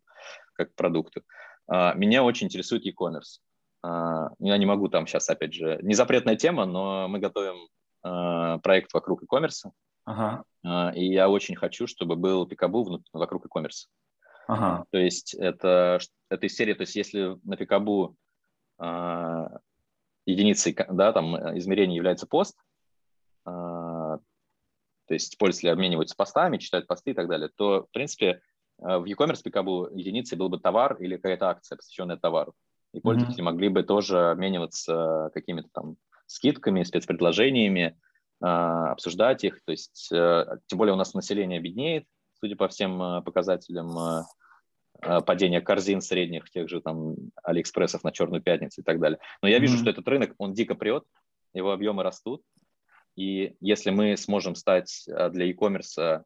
как к продукту. А, меня очень интересует e-commerce. А, я не могу там сейчас, опять же, не запретная тема, но мы готовим а, проект вокруг e-commerce. Ага. А, и я очень хочу, чтобы был пикабу вокруг e-commerce. Ага. То есть это, это из серии, то есть если на пикабу единицей да, там, измерения является пост, то есть пользователи обмениваются постами, читают посты и так далее, то, в принципе, в e-commerce пикабу единицей был бы товар или какая-то акция, посвященная товару и пользователи mm-hmm. могли бы тоже обмениваться какими-то там скидками, спецпредложениями, а, обсуждать их. То есть, э, тем более у нас население беднеет, судя по всем э, показателям э, падения корзин средних, тех же там Алиэкспрессов на Черную пятницу и так далее. Но я mm-hmm. вижу, что этот рынок, он дико прет, его объемы растут, и если мы сможем стать для e-commerce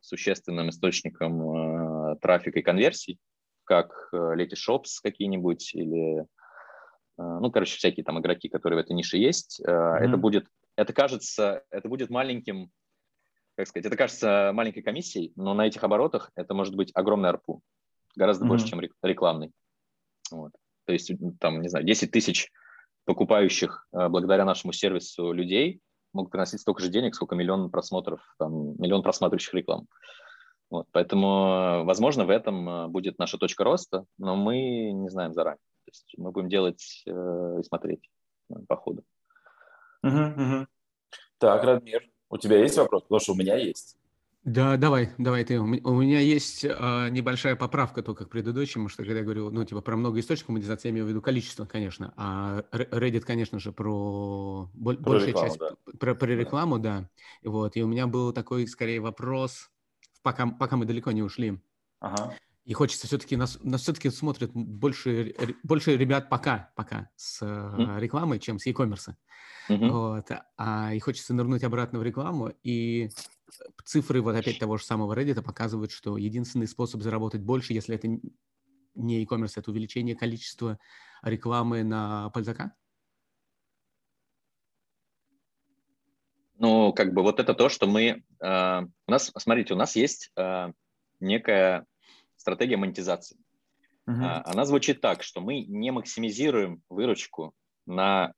существенным источником трафика и конверсий, как э, Letyshops какие-нибудь или, э, ну, короче, всякие там игроки, которые в этой нише есть, mm-hmm. это будет, это кажется, это будет маленьким, как сказать, это кажется маленькой комиссией, но на этих оборотах это может быть огромный арпу, гораздо mm-hmm. больше, чем рекламный. Вот. То есть, там, не знаю, 10 тысяч покупающих благодаря нашему сервису людей могут приносить столько же денег, сколько миллион просмотров, там, миллион просматривающих реклам. Вот, поэтому, возможно, в этом э, будет наша точка роста, но мы не знаем заранее. То есть мы будем делать э, и смотреть э, по ходу. Угу, угу. Так, Радмир, у тебя есть вопрос? Потому что у меня есть. Да, давай, давай ты. У меня есть а, небольшая поправка только к предыдущему, что когда я говорю, ну, типа, про много источников монетизации, я имею в виду количество, конечно, а Reddit, конечно же, про, про большая рекламу, часть, да. про, про рекламу, да. да. Вот, и у меня был такой, скорее, вопрос, пока, пока мы далеко не ушли. Ага. И хочется все-таки, нас, нас все-таки смотрят больше, больше ребят пока, пока с mm. рекламой, чем с e-commerce. Mm-hmm. Вот. А, и хочется нырнуть обратно в рекламу. И цифры вот опять того же самого Reddit показывают, что единственный способ заработать больше, если это не e-commerce, это увеличение количества рекламы на пользака. Ну, как бы вот это то, что мы... Э, у нас, смотрите, у нас есть э, некая стратегия монетизации. Uh-huh. Э, она звучит так, что мы не максимизируем выручку на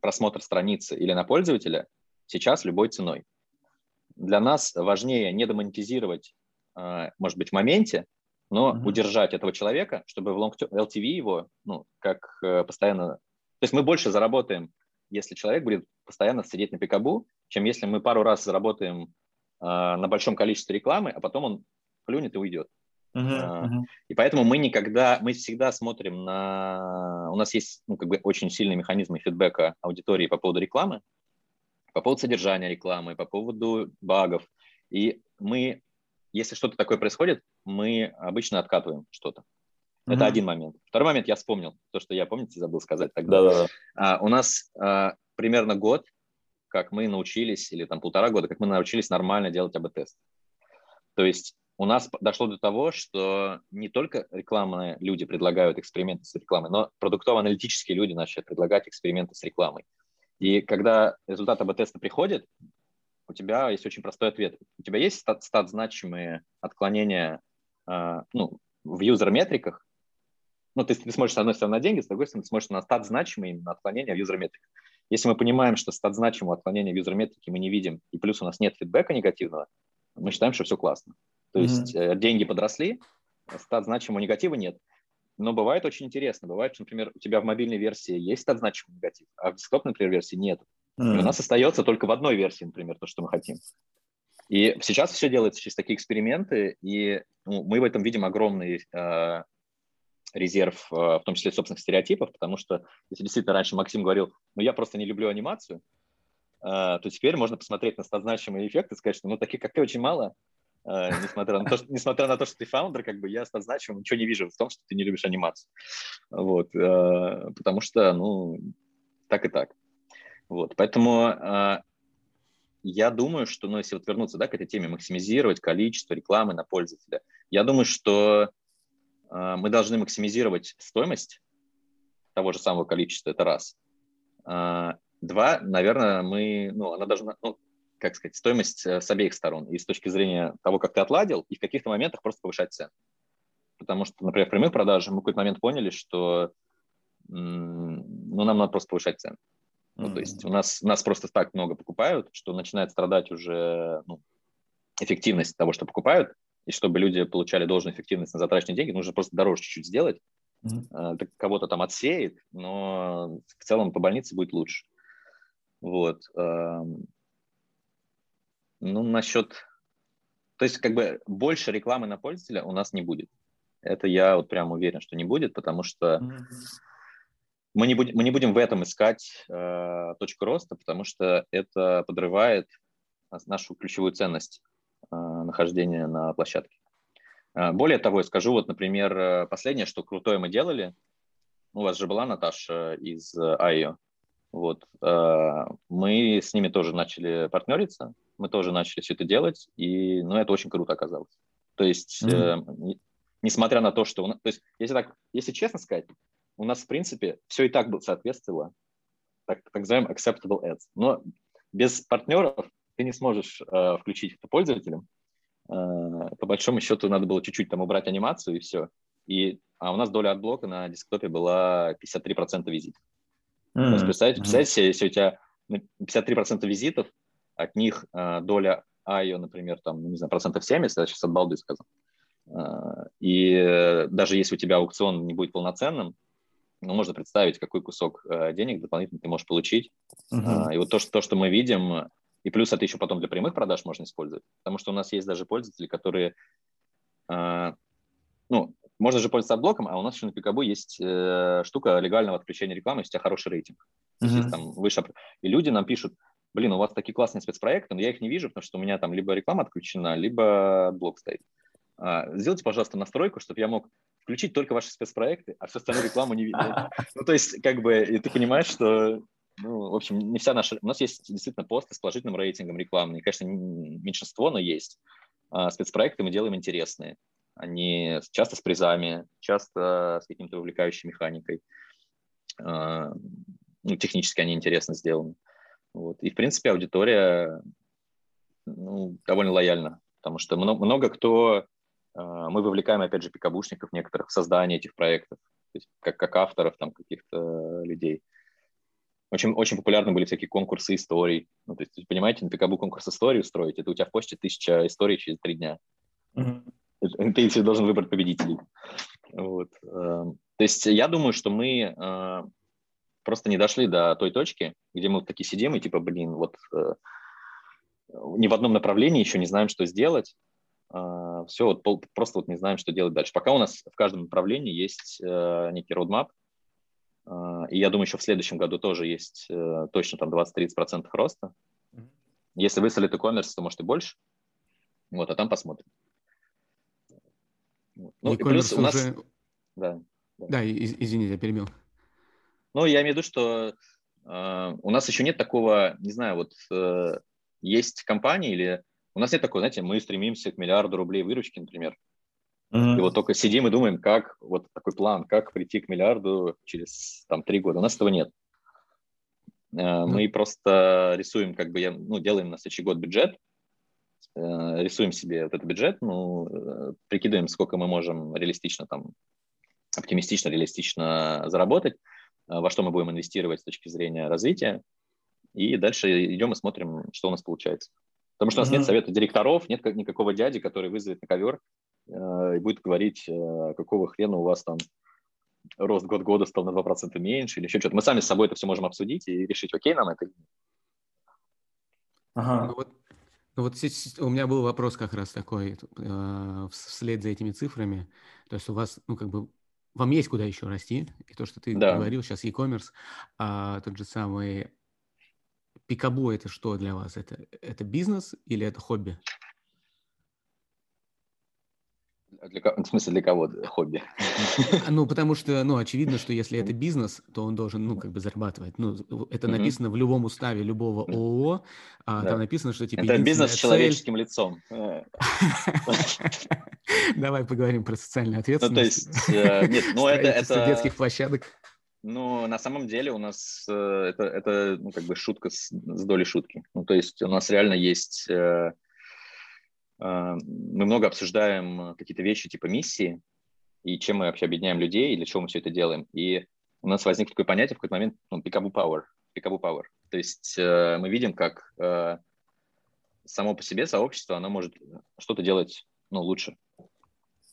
просмотр страницы или на пользователя сейчас любой ценой. Для нас важнее не домонетизировать, э, может быть, в моменте, но uh-huh. удержать этого человека, чтобы в long LTV его, ну, как э, постоянно... То есть мы больше заработаем если человек будет постоянно сидеть на пикабу, чем если мы пару раз заработаем э, на большом количестве рекламы, а потом он плюнет и уйдет. Uh-huh, uh-huh. И поэтому мы никогда, мы всегда смотрим на... У нас есть ну, как бы очень сильные механизмы фидбэка аудитории по поводу рекламы, по поводу содержания рекламы, по поводу багов. И мы, если что-то такое происходит, мы обычно откатываем что-то. Это mm-hmm. один момент. Второй момент я вспомнил, то, что я, помните, забыл сказать тогда. Да-да-да. А, у нас а, примерно год, как мы научились, или там полтора года, как мы научились нормально делать АБ-тест. То есть у нас дошло до того, что не только рекламные люди предлагают эксперименты с рекламой, но продуктово-аналитические люди начали предлагать эксперименты с рекламой. И когда результат АБ-теста приходит, у тебя есть очень простой ответ. У тебя есть стат, стат значимые отклонения э, ну, в юзер-метриках, ну, ты, ты смотришь, с одной стороны, на деньги, с другой стороны, ты смотришь на стат значимый именно отклонение в юзер-метриках. Если мы понимаем, что стат значимого отклонения в юзер-метрике мы не видим, и плюс у нас нет фидбэка негативного, мы считаем, что все классно. То mm-hmm. есть э, деньги подросли, стат значимого негатива нет. Но бывает очень интересно. Бывает, что, например, у тебя в мобильной версии есть стат значимый негатив, а в десктоп, например, версии нет. Mm-hmm. И у нас остается только в одной версии, например, то, что мы хотим. И сейчас все делается через такие эксперименты, и ну, мы в этом видим огромный э, резерв, э, в том числе собственных стереотипов, потому что, если действительно раньше Максим говорил, ну я просто не люблю анимацию, э, то теперь можно посмотреть на статзначимые эффекты и сказать, что ну таких, как ты, очень мало, э, несмотря, на то, что, несмотря на то, что ты фаундер, как бы я статзначимым ничего не вижу в том, что ты не любишь анимацию. Вот, потому что, ну, так и так. Вот, поэтому я думаю, что, ну, если вот вернуться, да, к этой теме, максимизировать количество рекламы на пользователя, я думаю, что мы должны максимизировать стоимость того же самого количества, это раз. А, два, наверное, мы, ну, она должна, ну, как сказать, стоимость э, с обеих сторон. И с точки зрения того, как ты отладил, и в каких-то моментах просто повышать цену. Потому что, например, в прямых продажах мы в какой-то момент поняли, что ну, нам надо просто повышать цены. Ну, mm-hmm. то есть у нас, нас просто так много покупают, что начинает страдать уже ну, эффективность того, что покупают, и чтобы люди получали должную эффективность на затраченные деньги, нужно просто дороже чуть-чуть сделать. Mm-hmm. Это кого-то там отсеет, но в целом по больнице будет лучше. Вот. Эм, ну, насчет... То есть, как бы, больше рекламы на пользователя у нас не будет. Это я вот прям уверен, что не будет, потому что mm-hmm. мы, не будем, мы не будем в этом искать э, точку роста, потому что это подрывает нашу ключевую ценность нахождения на площадке. Э, более того, я скажу, вот, например, э, последнее, что крутое мы делали, у вас же была Наташа из IO, Вот. Э, мы с ними тоже начали партнериться, мы тоже начали все это делать, и ну, это очень круто оказалось. То есть, mm-hmm. несмотря на то, что... У нас, то есть, если, так, если честно сказать, у нас, в принципе, все и так соответствовало так, так называемым acceptable ads. Но без партнеров ты не сможешь э, включить это пользователям. Э, по большому счету надо было чуть-чуть там убрать анимацию и все. И, а у нас доля от блока на десктопе была 53% визитов. Mm-hmm. То представьте, представьте если у тебя 53% визитов, от них э, доля IO, например, там, не знаю, процентов 70, я сейчас от балды сказал. Э, и э, даже если у тебя аукцион не будет полноценным, ну, можно представить, какой кусок э, денег дополнительно ты можешь получить. Uh-huh. И вот то что, то, что мы видим, и плюс это еще потом для прямых продаж можно использовать, потому что у нас есть даже пользователи, которые, э, ну, можно же пользоваться блоком, а у нас еще на Пикабу есть э, штука легального отключения рекламы, если у тебя хороший рейтинг. Uh-huh. есть, там выше, и люди нам пишут, блин, у вас такие классные спецпроекты, но я их не вижу, потому что у меня там либо реклама отключена, либо блок стоит. А, сделайте, пожалуйста, настройку, чтобы я мог включить только ваши спецпроекты, а всю остальную рекламу не видеть. Ну, то есть, как бы, и ты понимаешь, что, ну, в общем, не вся наша... У нас есть действительно посты с положительным рейтингом рекламные. Конечно, меньшинство, но есть. А спецпроекты мы делаем интересные. Они часто с призами, часто с каким-то увлекающей механикой. А, ну, технически они интересно сделаны. Вот. И, в принципе, аудитория ну, довольно лояльна, потому что много, много кто а, мы вовлекаем, опять же, пикабушников некоторых в создание этих проектов, то есть как, как авторов там каких-то людей. Очень, очень популярны были всякие конкурсы историй. Ну, то есть, понимаете, на пикабу конкурс истории устроить, это у тебя в почте тысяча историй через три дня. Mm-hmm. Ты все должен выбрать победителей. Вот. Эм, то есть я думаю, что мы э, просто не дошли до той точки, где мы вот такие сидим и типа, блин, вот э, ни в одном направлении еще не знаем, что сделать, а, все, вот просто вот не знаем, что делать дальше. Пока у нас в каждом направлении есть э, некий roadmap, и я думаю, еще в следующем году тоже есть э, точно там 20-30% роста. Если вы solid e-commerce, то может и больше. Вот, а там посмотрим. Ну, и плюс у нас... Уже... Да, да. да из, извините, я перебил. Ну, я имею в виду, что э, у нас еще нет такого, не знаю, вот э, есть компании или у нас нет такого, знаете, мы стремимся к миллиарду рублей выручки, например. Mm-hmm. И вот только сидим и думаем, как вот такой план, как прийти к миллиарду через там три года. У нас этого нет. Mm-hmm. Мы просто рисуем, как бы, ну, делаем на следующий год бюджет, э, рисуем себе вот этот бюджет, ну, э, прикидываем, сколько мы можем реалистично там, оптимистично, реалистично заработать, во что мы будем инвестировать с точки зрения развития, и дальше идем и смотрим, что у нас получается. Потому что у нас mm-hmm. нет совета директоров, нет никакого дяди, который вызовет на ковер и будет говорить, э, какого хрена у вас там рост год года стал на 2% меньше или еще что-то. Мы сами с собой это все можем обсудить и решить, окей нам это Ага. Ну вот, ну вот у меня был вопрос как раз такой, э, вслед за этими цифрами. То есть у вас, ну как бы, вам есть куда еще расти, и то, что ты да. говорил сейчас, e-commerce, а тот же самый Пикабу это что для вас? Это, это бизнес или это хобби? Для, в смысле, для кого хобби? А, ну, потому что, ну, очевидно, что если это бизнес, то он должен, ну, как бы зарабатывать. Ну, это написано в любом уставе любого ООО, а да. там написано, что, типа, Это бизнес с человеческим лицом. Давай поговорим про социальную ответственность. Ну, то есть, э, нет, ну, это... это... детских площадок. Ну, на самом деле у нас э, это, это ну, как бы шутка с, с долей шутки. Ну, то есть у нас реально есть... Э, э, мы много обсуждаем какие-то вещи типа миссии, и чем мы вообще объединяем людей, и для чего мы все это делаем. И у нас возникло такое понятие в какой-то момент, ну, peekaboo power. Peekaboo power. То есть э, мы видим, как э, само по себе сообщество, оно может что-то делать ну, лучше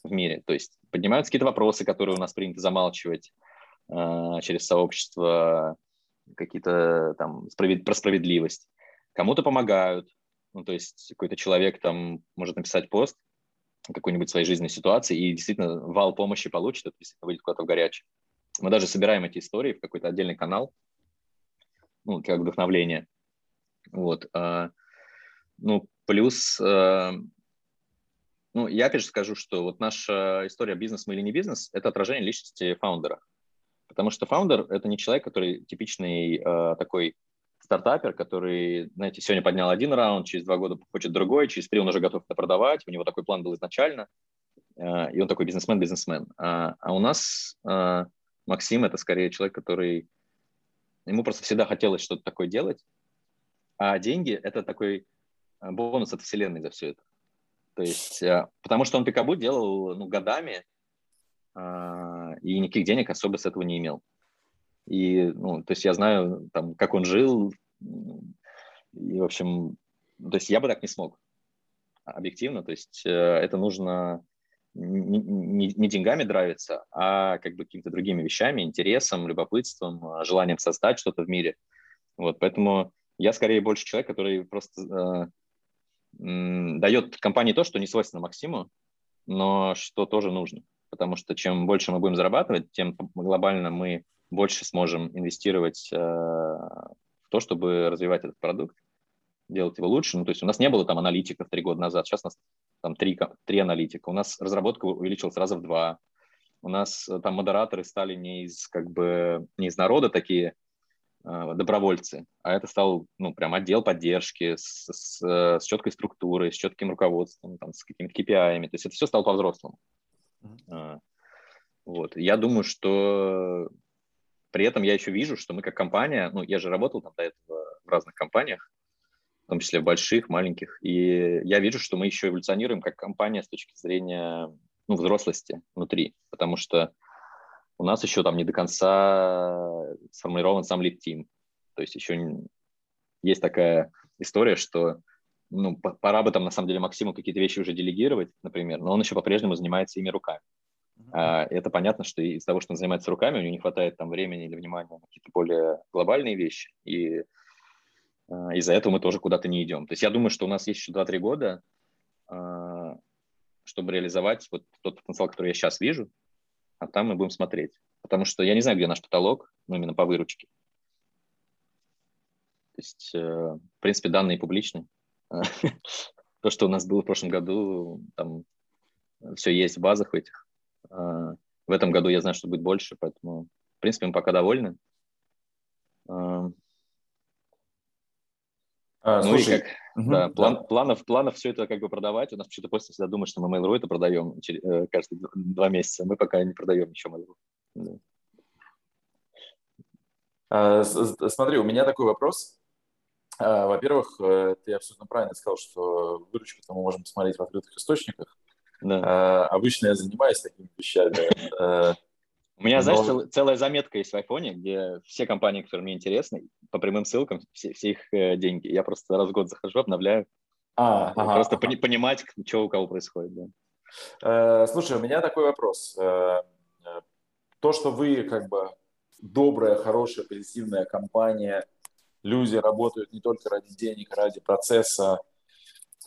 в мире. То есть поднимаются какие-то вопросы, которые у нас принято замалчивать, а, через сообщество какие-то там справед... про справедливость. Кому-то помогают, ну, то есть какой-то человек там может написать пост какой-нибудь своей жизненной ситуации и действительно вал помощи получит, это действительно выйдет куда-то в горячее. Мы даже собираем эти истории в какой-то отдельный канал, ну, как вдохновление. Вот. А, ну, плюс, а, ну, я опять же скажу, что вот наша история бизнес мы или не бизнес – это отражение личности фаундера. Потому что фаундер – это не человек, который типичный э, такой стартапер, который, знаете, сегодня поднял один раунд, через два года хочет другой, через три он уже готов это продавать, у него такой план был изначально, э, и он такой бизнесмен-бизнесмен. А, а у нас э, Максим – это скорее человек, который… Ему просто всегда хотелось что-то такое делать, а деньги – это такой э, бонус от вселенной за все это. То есть, потому что он пикабу делал ну, годами, а, и никаких денег особо с этого не имел. И, ну, то есть я знаю, там, как он жил, и, в общем, то есть я бы так не смог, объективно, то есть э, это нужно не, не, не деньгами драйвиться, а как бы какими-то другими вещами, интересом, любопытством, желанием создать что-то в мире. Вот, поэтому я скорее больше человек, который просто э, дает компании то, что не свойственно Максиму, но что тоже нужно. Потому что чем больше мы будем зарабатывать, тем глобально мы больше сможем инвестировать э, в то, чтобы развивать этот продукт, делать его лучше. Ну, то есть у нас не было там аналитиков три года назад, сейчас у нас там три, три аналитика. У нас разработка увеличилась раза в два. У нас э, там модераторы стали не из как бы не из народа такие, Э, добровольцы, а это стал, ну, прям отдел поддержки с, с, с четкой структурой, с четким руководством, там, с какими-то KPI. То есть это все стало по-взрослому. Mm-hmm. Вот. Я думаю, что при этом я еще вижу, что мы как компания, ну, я же работал там до этого в разных компаниях, в том числе в больших, маленьких, и я вижу, что мы еще эволюционируем как компания с точки зрения ну, взрослости внутри, потому что у нас еще там не до конца сформирован сам лид-тим. То есть еще есть такая история, что ну, пора бы там на самом деле Максиму какие-то вещи уже делегировать, например, но он еще по-прежнему занимается ими руками. А, это понятно, что из-за того, что он занимается руками, у него не хватает там времени или внимания на какие-то более глобальные вещи, и а, из-за этого мы тоже куда-то не идем. То есть я думаю, что у нас есть еще 2-3 года, а, чтобы реализовать вот тот потенциал, который я сейчас вижу, а там мы будем смотреть. Потому что я не знаю, где наш потолок, ну, именно по выручке. То есть, э, в принципе, данные публичны. То, что у нас было в прошлом году, там все есть в базах этих. Э, в этом году я знаю, что будет больше, поэтому, в принципе, мы пока довольны. Э, а, ну слушай, и как, угу, да, план, да. Планов, планов все это как бы продавать. У нас почему-то просто всегда думают, что мы Mail.ru это продаем э, каждые два месяца. Мы пока не продаем еще Mail.ru. Да. А, смотри, у меня такой вопрос. А, во-первых, э, ты абсолютно правильно сказал, что выручку мы можем посмотреть в открытых источниках. Да. А, обычно я занимаюсь такими вещами. Э, у меня, знаешь, цел, целая заметка есть в айфоне, где все компании, которые мне интересны, по прямым ссылкам, все, все их э, деньги. Я просто раз в год захожу, обновляю. А, ага, просто ага. Пони, понимать, что у кого происходит. Да. Э, слушай, у меня такой вопрос. Э, э, то, что вы как бы добрая, хорошая, позитивная компания, люди работают не только ради денег, ради процесса э,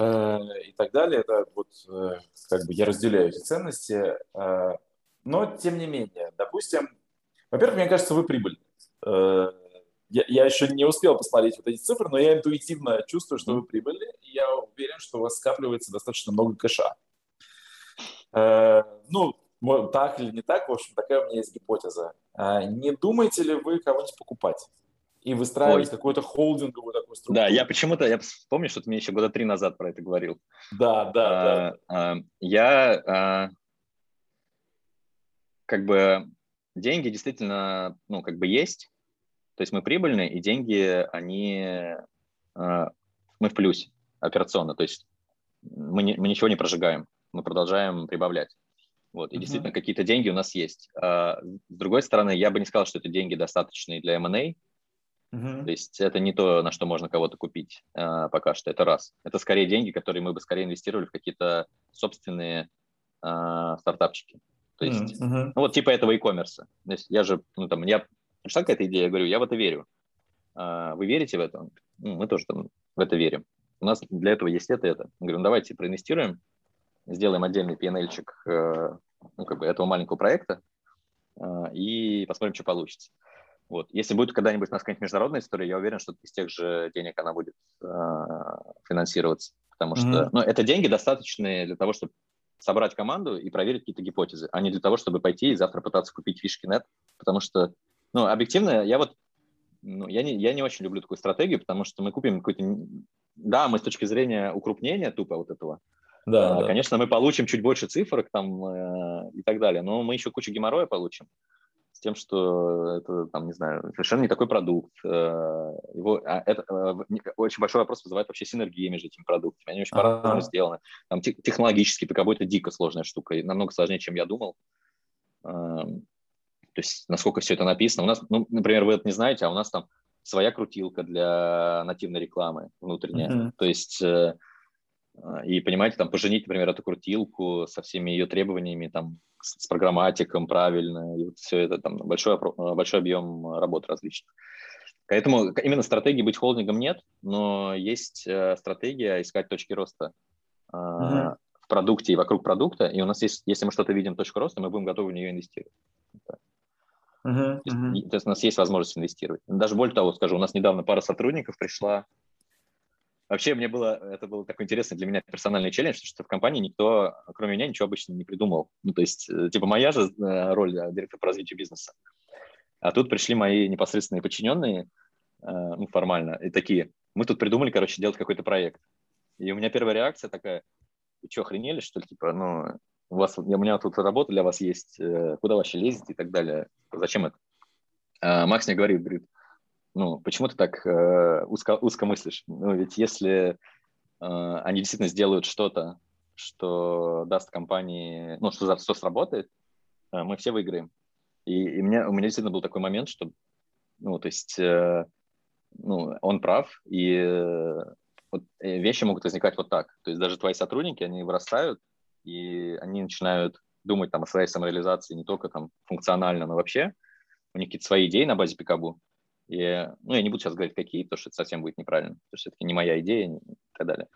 и так далее, это вот э, как бы я разделяю эти ценности. Э, но, тем не менее, допустим, во-первых, мне кажется, вы прибыльны. Э, я, я еще не успел посмотреть вот эти цифры, но я интуитивно чувствую, что вы прибыльны, и я уверен, что у вас скапливается достаточно много кэша. Э, ну, так или не так, в общем, такая у меня есть гипотеза. Э, не думаете ли вы кого-нибудь покупать? И выстраивать какую-то холдинговую такую структуру. Да, я почему-то, я помню, что ты мне еще года три назад про это говорил. Да, да, а, да. А, я а, как бы деньги действительно, ну, как бы есть, то есть мы прибыльны, и деньги, они, э, мы в плюсе операционно, то есть мы, не, мы ничего не прожигаем, мы продолжаем прибавлять. Вот, и uh-huh. действительно какие-то деньги у нас есть. А, с другой стороны, я бы не сказал, что это деньги достаточные для M&A, Uh-huh. То есть это не то, на что можно кого-то купить э, пока что, это раз. Это скорее деньги, которые мы бы скорее инвестировали в какие-то собственные э, стартапчики. То есть, mm-hmm. ну, вот типа этого e-commerce. То есть я же, ну, там, я пришла какая-то идея, я говорю, я в это верю. А, вы верите в это? Ну, мы тоже там в это верим. У нас для этого есть это, это. Я говорю, ну, давайте проинвестируем, сделаем отдельный PNL-чик э, ну, как бы этого маленького проекта э, и посмотрим, что получится. Вот. Если будет когда-нибудь у нас какая-нибудь международная история, я уверен, что из тех же денег она будет э, финансироваться. Потому что mm-hmm. ну, это деньги достаточные для того, чтобы собрать команду и проверить какие-то гипотезы, а не для того, чтобы пойти и завтра пытаться купить фишки нет, потому что, ну, объективно, я вот, ну, я не, я не очень люблю такую стратегию, потому что мы купим какой-то, да, мы с точки зрения укрупнения тупо вот этого, да, а, да. конечно, мы получим чуть больше цифрок там э, и так далее, но мы еще кучу геморроя получим тем, что это, там, не знаю, совершенно не такой продукт. Э, его, а это, э, очень большой вопрос вызывает вообще синергия между этими продуктами. Они очень по-разному сделаны. Там технологически ПКБ это дико сложная штука, намного сложнее, чем я думал. Эм, то есть насколько все это написано. У нас, ну, например, вы это не знаете, а у нас там своя крутилка для нативной рекламы внутренняя. Uh-huh. То есть э, и, понимаете, там поженить, например, эту крутилку со всеми ее требованиями, там, с программатиком правильно, и вот все это там большой, большой объем работ различных. Поэтому именно стратегии быть холдингом нет, но есть э, стратегия искать точки роста э, uh-huh. в продукте и вокруг продукта, и у нас есть, если мы что-то видим точку роста, мы будем готовы в нее инвестировать. Uh-huh. То, есть, то есть у нас есть возможность инвестировать. Даже более того, скажу, у нас недавно пара сотрудников пришла Вообще, мне было, это был такой интересный для меня персональный челлендж, что в компании никто, кроме меня, ничего обычно не придумал. Ну, то есть, э, типа, моя же э, роль э, директора по развитию бизнеса. А тут пришли мои непосредственные подчиненные, ну, формально, и такие, мы тут придумали, короче, делать какой-то проект. И у меня первая реакция такая, вы что, охренели, что ли, типа, ну, у, вас, у меня тут работа для вас есть, куда вообще лезете и так далее, зачем это? А Макс мне говорит, говорит, ну, почему ты так э, узко, узко мыслишь? Ну, ведь если э, они действительно сделают что-то, что даст компании, ну, что, что сработает, э, мы все выиграем. И, и мне, у меня действительно был такой момент, что, ну, то есть, э, ну, он прав, и э, вот, вещи могут возникать вот так. То есть даже твои сотрудники, они вырастают, и они начинают думать там о своей самореализации не только там функционально, но вообще. У них какие-то свои идеи на базе Пикабу, и, ну, я не буду сейчас говорить, какие, потому что это совсем будет неправильно, потому что все-таки не моя идея и так далее.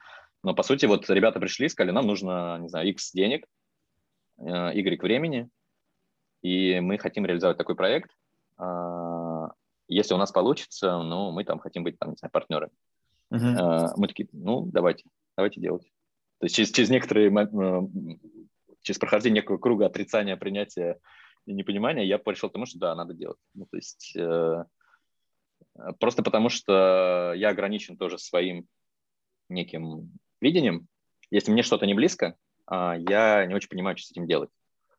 Но, по сути, вот ребята пришли, сказали, нам нужно, не знаю, X денег, э, Y времени, и мы хотим реализовать такой проект. А, если у нас получится, ну, мы там хотим быть, там, не знаю, партнерами. Uh-huh. Мы такие, ну, давайте, давайте делать. То есть через, через некоторые, э, через прохождение некого круга отрицания, принятия и непонимания я пришел к тому, что да, надо делать. Ну, то есть э, Э, просто потому что я ограничен тоже своим неким видением. Если мне что-то не близко, а, я не очень понимаю, что с этим делать.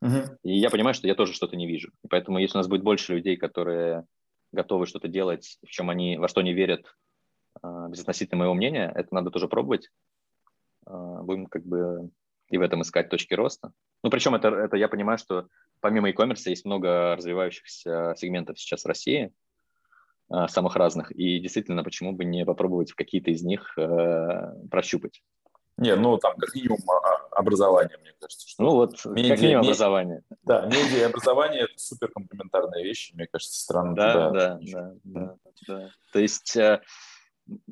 Uh-huh. И я понимаю, что я тоже что-то не вижу. И поэтому, если у нас будет больше людей, которые готовы что-то делать, в чем они, во что они верят, а, безотносительно моего мнения, это надо тоже пробовать. А, будем как бы и в этом искать точки роста. Ну, причем это, это я понимаю, что помимо e-commerce есть много развивающихся сегментов сейчас в России, Э, самых разных. И действительно, почему бы не попробовать какие-то из них э, прощупать? Не, ну там как минимум а, а, образование, мне кажется. Что ну вот, медиа, как минимум образование. Да, медиа и образование – это супер комплементарные вещи, мне кажется, странно. Да, да, да, да, да. То есть э,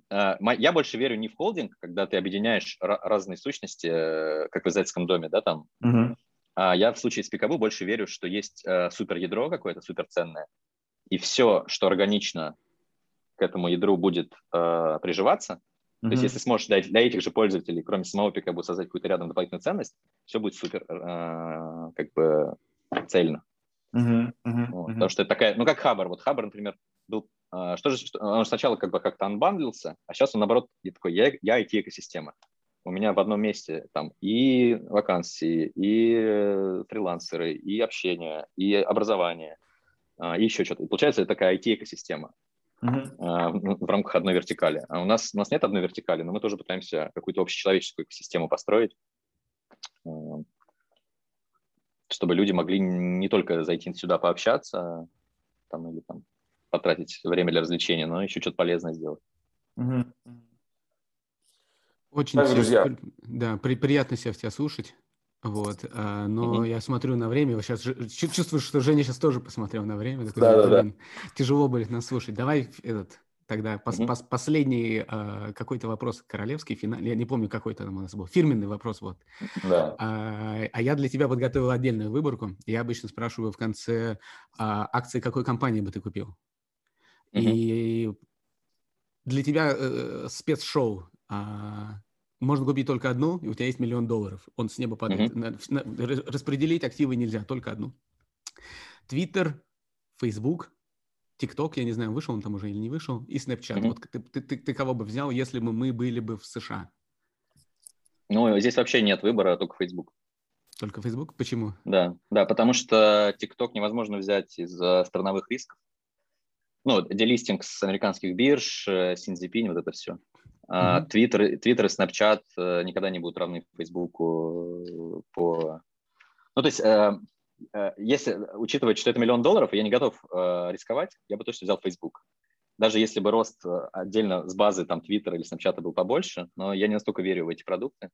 э, я больше верю не в холдинг, когда ты объединяешь разные сущности, э, как в издательском доме, да, там. Угу. А я в случае с Пикабу больше верю, что есть э, супер ядро какое-то суперценное, и все, что органично к этому ядру будет э, приживаться, mm-hmm. то есть если сможешь для, для этих же пользователей, кроме самого пикаба, создать какую-то рядом дополнительную ценность, все будет супер э, как бы цельно. Mm-hmm. Mm-hmm. Вот, потому что это такая, ну как Хабар, вот Хабар, например, был, э, что же, что, он сначала как бы как-то анбандлился, а сейчас он наоборот я такой, я, я IT-экосистема. У меня в одном месте там и вакансии, и э, фрилансеры, и общение, и образование, и еще что-то. И получается это такая IT-экосистема uh-huh. в рамках одной вертикали. А у нас, у нас нет одной вертикали, но мы тоже пытаемся какую-то общечеловеческую экосистему построить, а, чтобы люди могли не только зайти сюда пообщаться там, или там, потратить время для развлечения, но еще что-то полезное сделать. Uh-huh. Очень так, друзья. Да, при, приятно себя в тебя слушать. Вот, а, но mm-hmm. я смотрю на время, сейчас чувствую, что Женя сейчас тоже посмотрел на время. Такой, да, да, да. Тяжело будет нас слушать. Давай этот тогда пос, mm-hmm. пос, последний а, какой-то вопрос королевский, финал, я не помню, какой там у нас был, фирменный вопрос, вот. Да. А, а я для тебя подготовил отдельную выборку. Я обычно спрашиваю в конце, а, акции какой компании бы ты купил? Mm-hmm. И для тебя э, спецшоу, а, можно купить только одну, и у тебя есть миллион долларов. Он с неба падает. Mm-hmm. Распределить активы нельзя, только одну. Твиттер, Фейсбук, ТикТок, я не знаю, вышел он там уже или не вышел, и Snapchat. Mm-hmm. Вот ты, ты, ты, ты кого бы взял, если бы мы были бы в США? Ну, здесь вообще нет выбора, только Facebook. Только Facebook? Почему? Да, да, потому что TikTok невозможно взять из-за страновых рисков. Ну, делистинг с американских бирж, э, Синзипинь, вот это все. А Твиттер. Твиттер и Snapchat э, никогда не будут равны Фейсбуку э, по... Ну, то есть, если, учитывая, что это миллион долларов, я не готов рисковать, я бы точно взял Facebook. Даже если бы рост отдельно с базы там Твиттера или Snapchat был побольше, но я не настолько верю в эти продукты.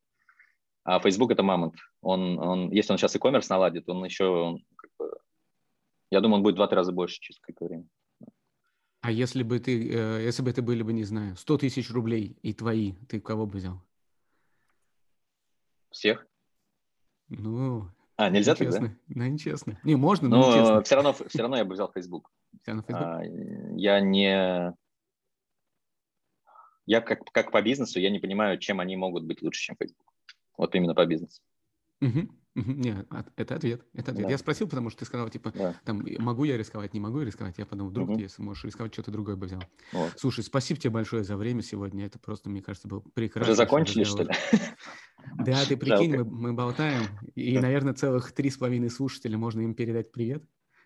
А Facebook это мамонт. Он, он, если он сейчас e-commerce наладит, он еще, он, как бы, я думаю, он будет в два-три раза больше через какое-то время. А если бы ты, э, если бы это были бы, не знаю, 100 тысяч рублей и твои, ты кого бы взял? Всех. Ну, а, нельзя так, да? Ну, нечестно. Не, можно, но, но нечестно. Все равно, все равно я бы взял Facebook. Все равно Facebook? А, я не... Я как, как по бизнесу, я не понимаю, чем они могут быть лучше, чем Facebook. Вот именно по бизнесу. Угу. Нет, это ответ. Это ответ. Да. Я спросил, потому что ты сказал, типа, да. там, могу я рисковать, не могу я рисковать. Я подумал, вдруг, угу. если можешь рисковать, что-то другое бы взял. Вот. Слушай, спасибо тебе большое за время сегодня. Это просто, мне кажется, был прекрасно. Уже закончили, что ли? Да, ты прикинь, мы, мы болтаем, и, наверное, целых три с половиной слушателя можно им передать привет.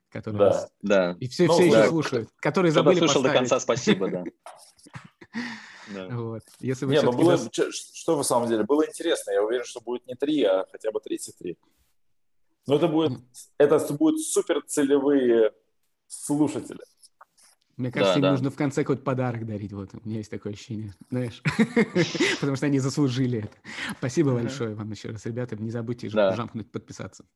Которые да, нас... да. И все, ну, все да. еще слушают, которые забыли слушал поставить. до конца, спасибо, да. Да. Вот. Если вы не, ну было, нас... что, что в самом деле, было интересно. Я уверен, что будет не 3, а хотя бы 33. Но это будет, это будет супер целевые слушатели. Мне кажется, да, им да. нужно в конце какой-то подарок дарить. Вот у меня есть такое ощущение, знаешь, потому что они заслужили это. Спасибо большое вам еще раз, ребята. Не забудьте жамкнуть, подписаться.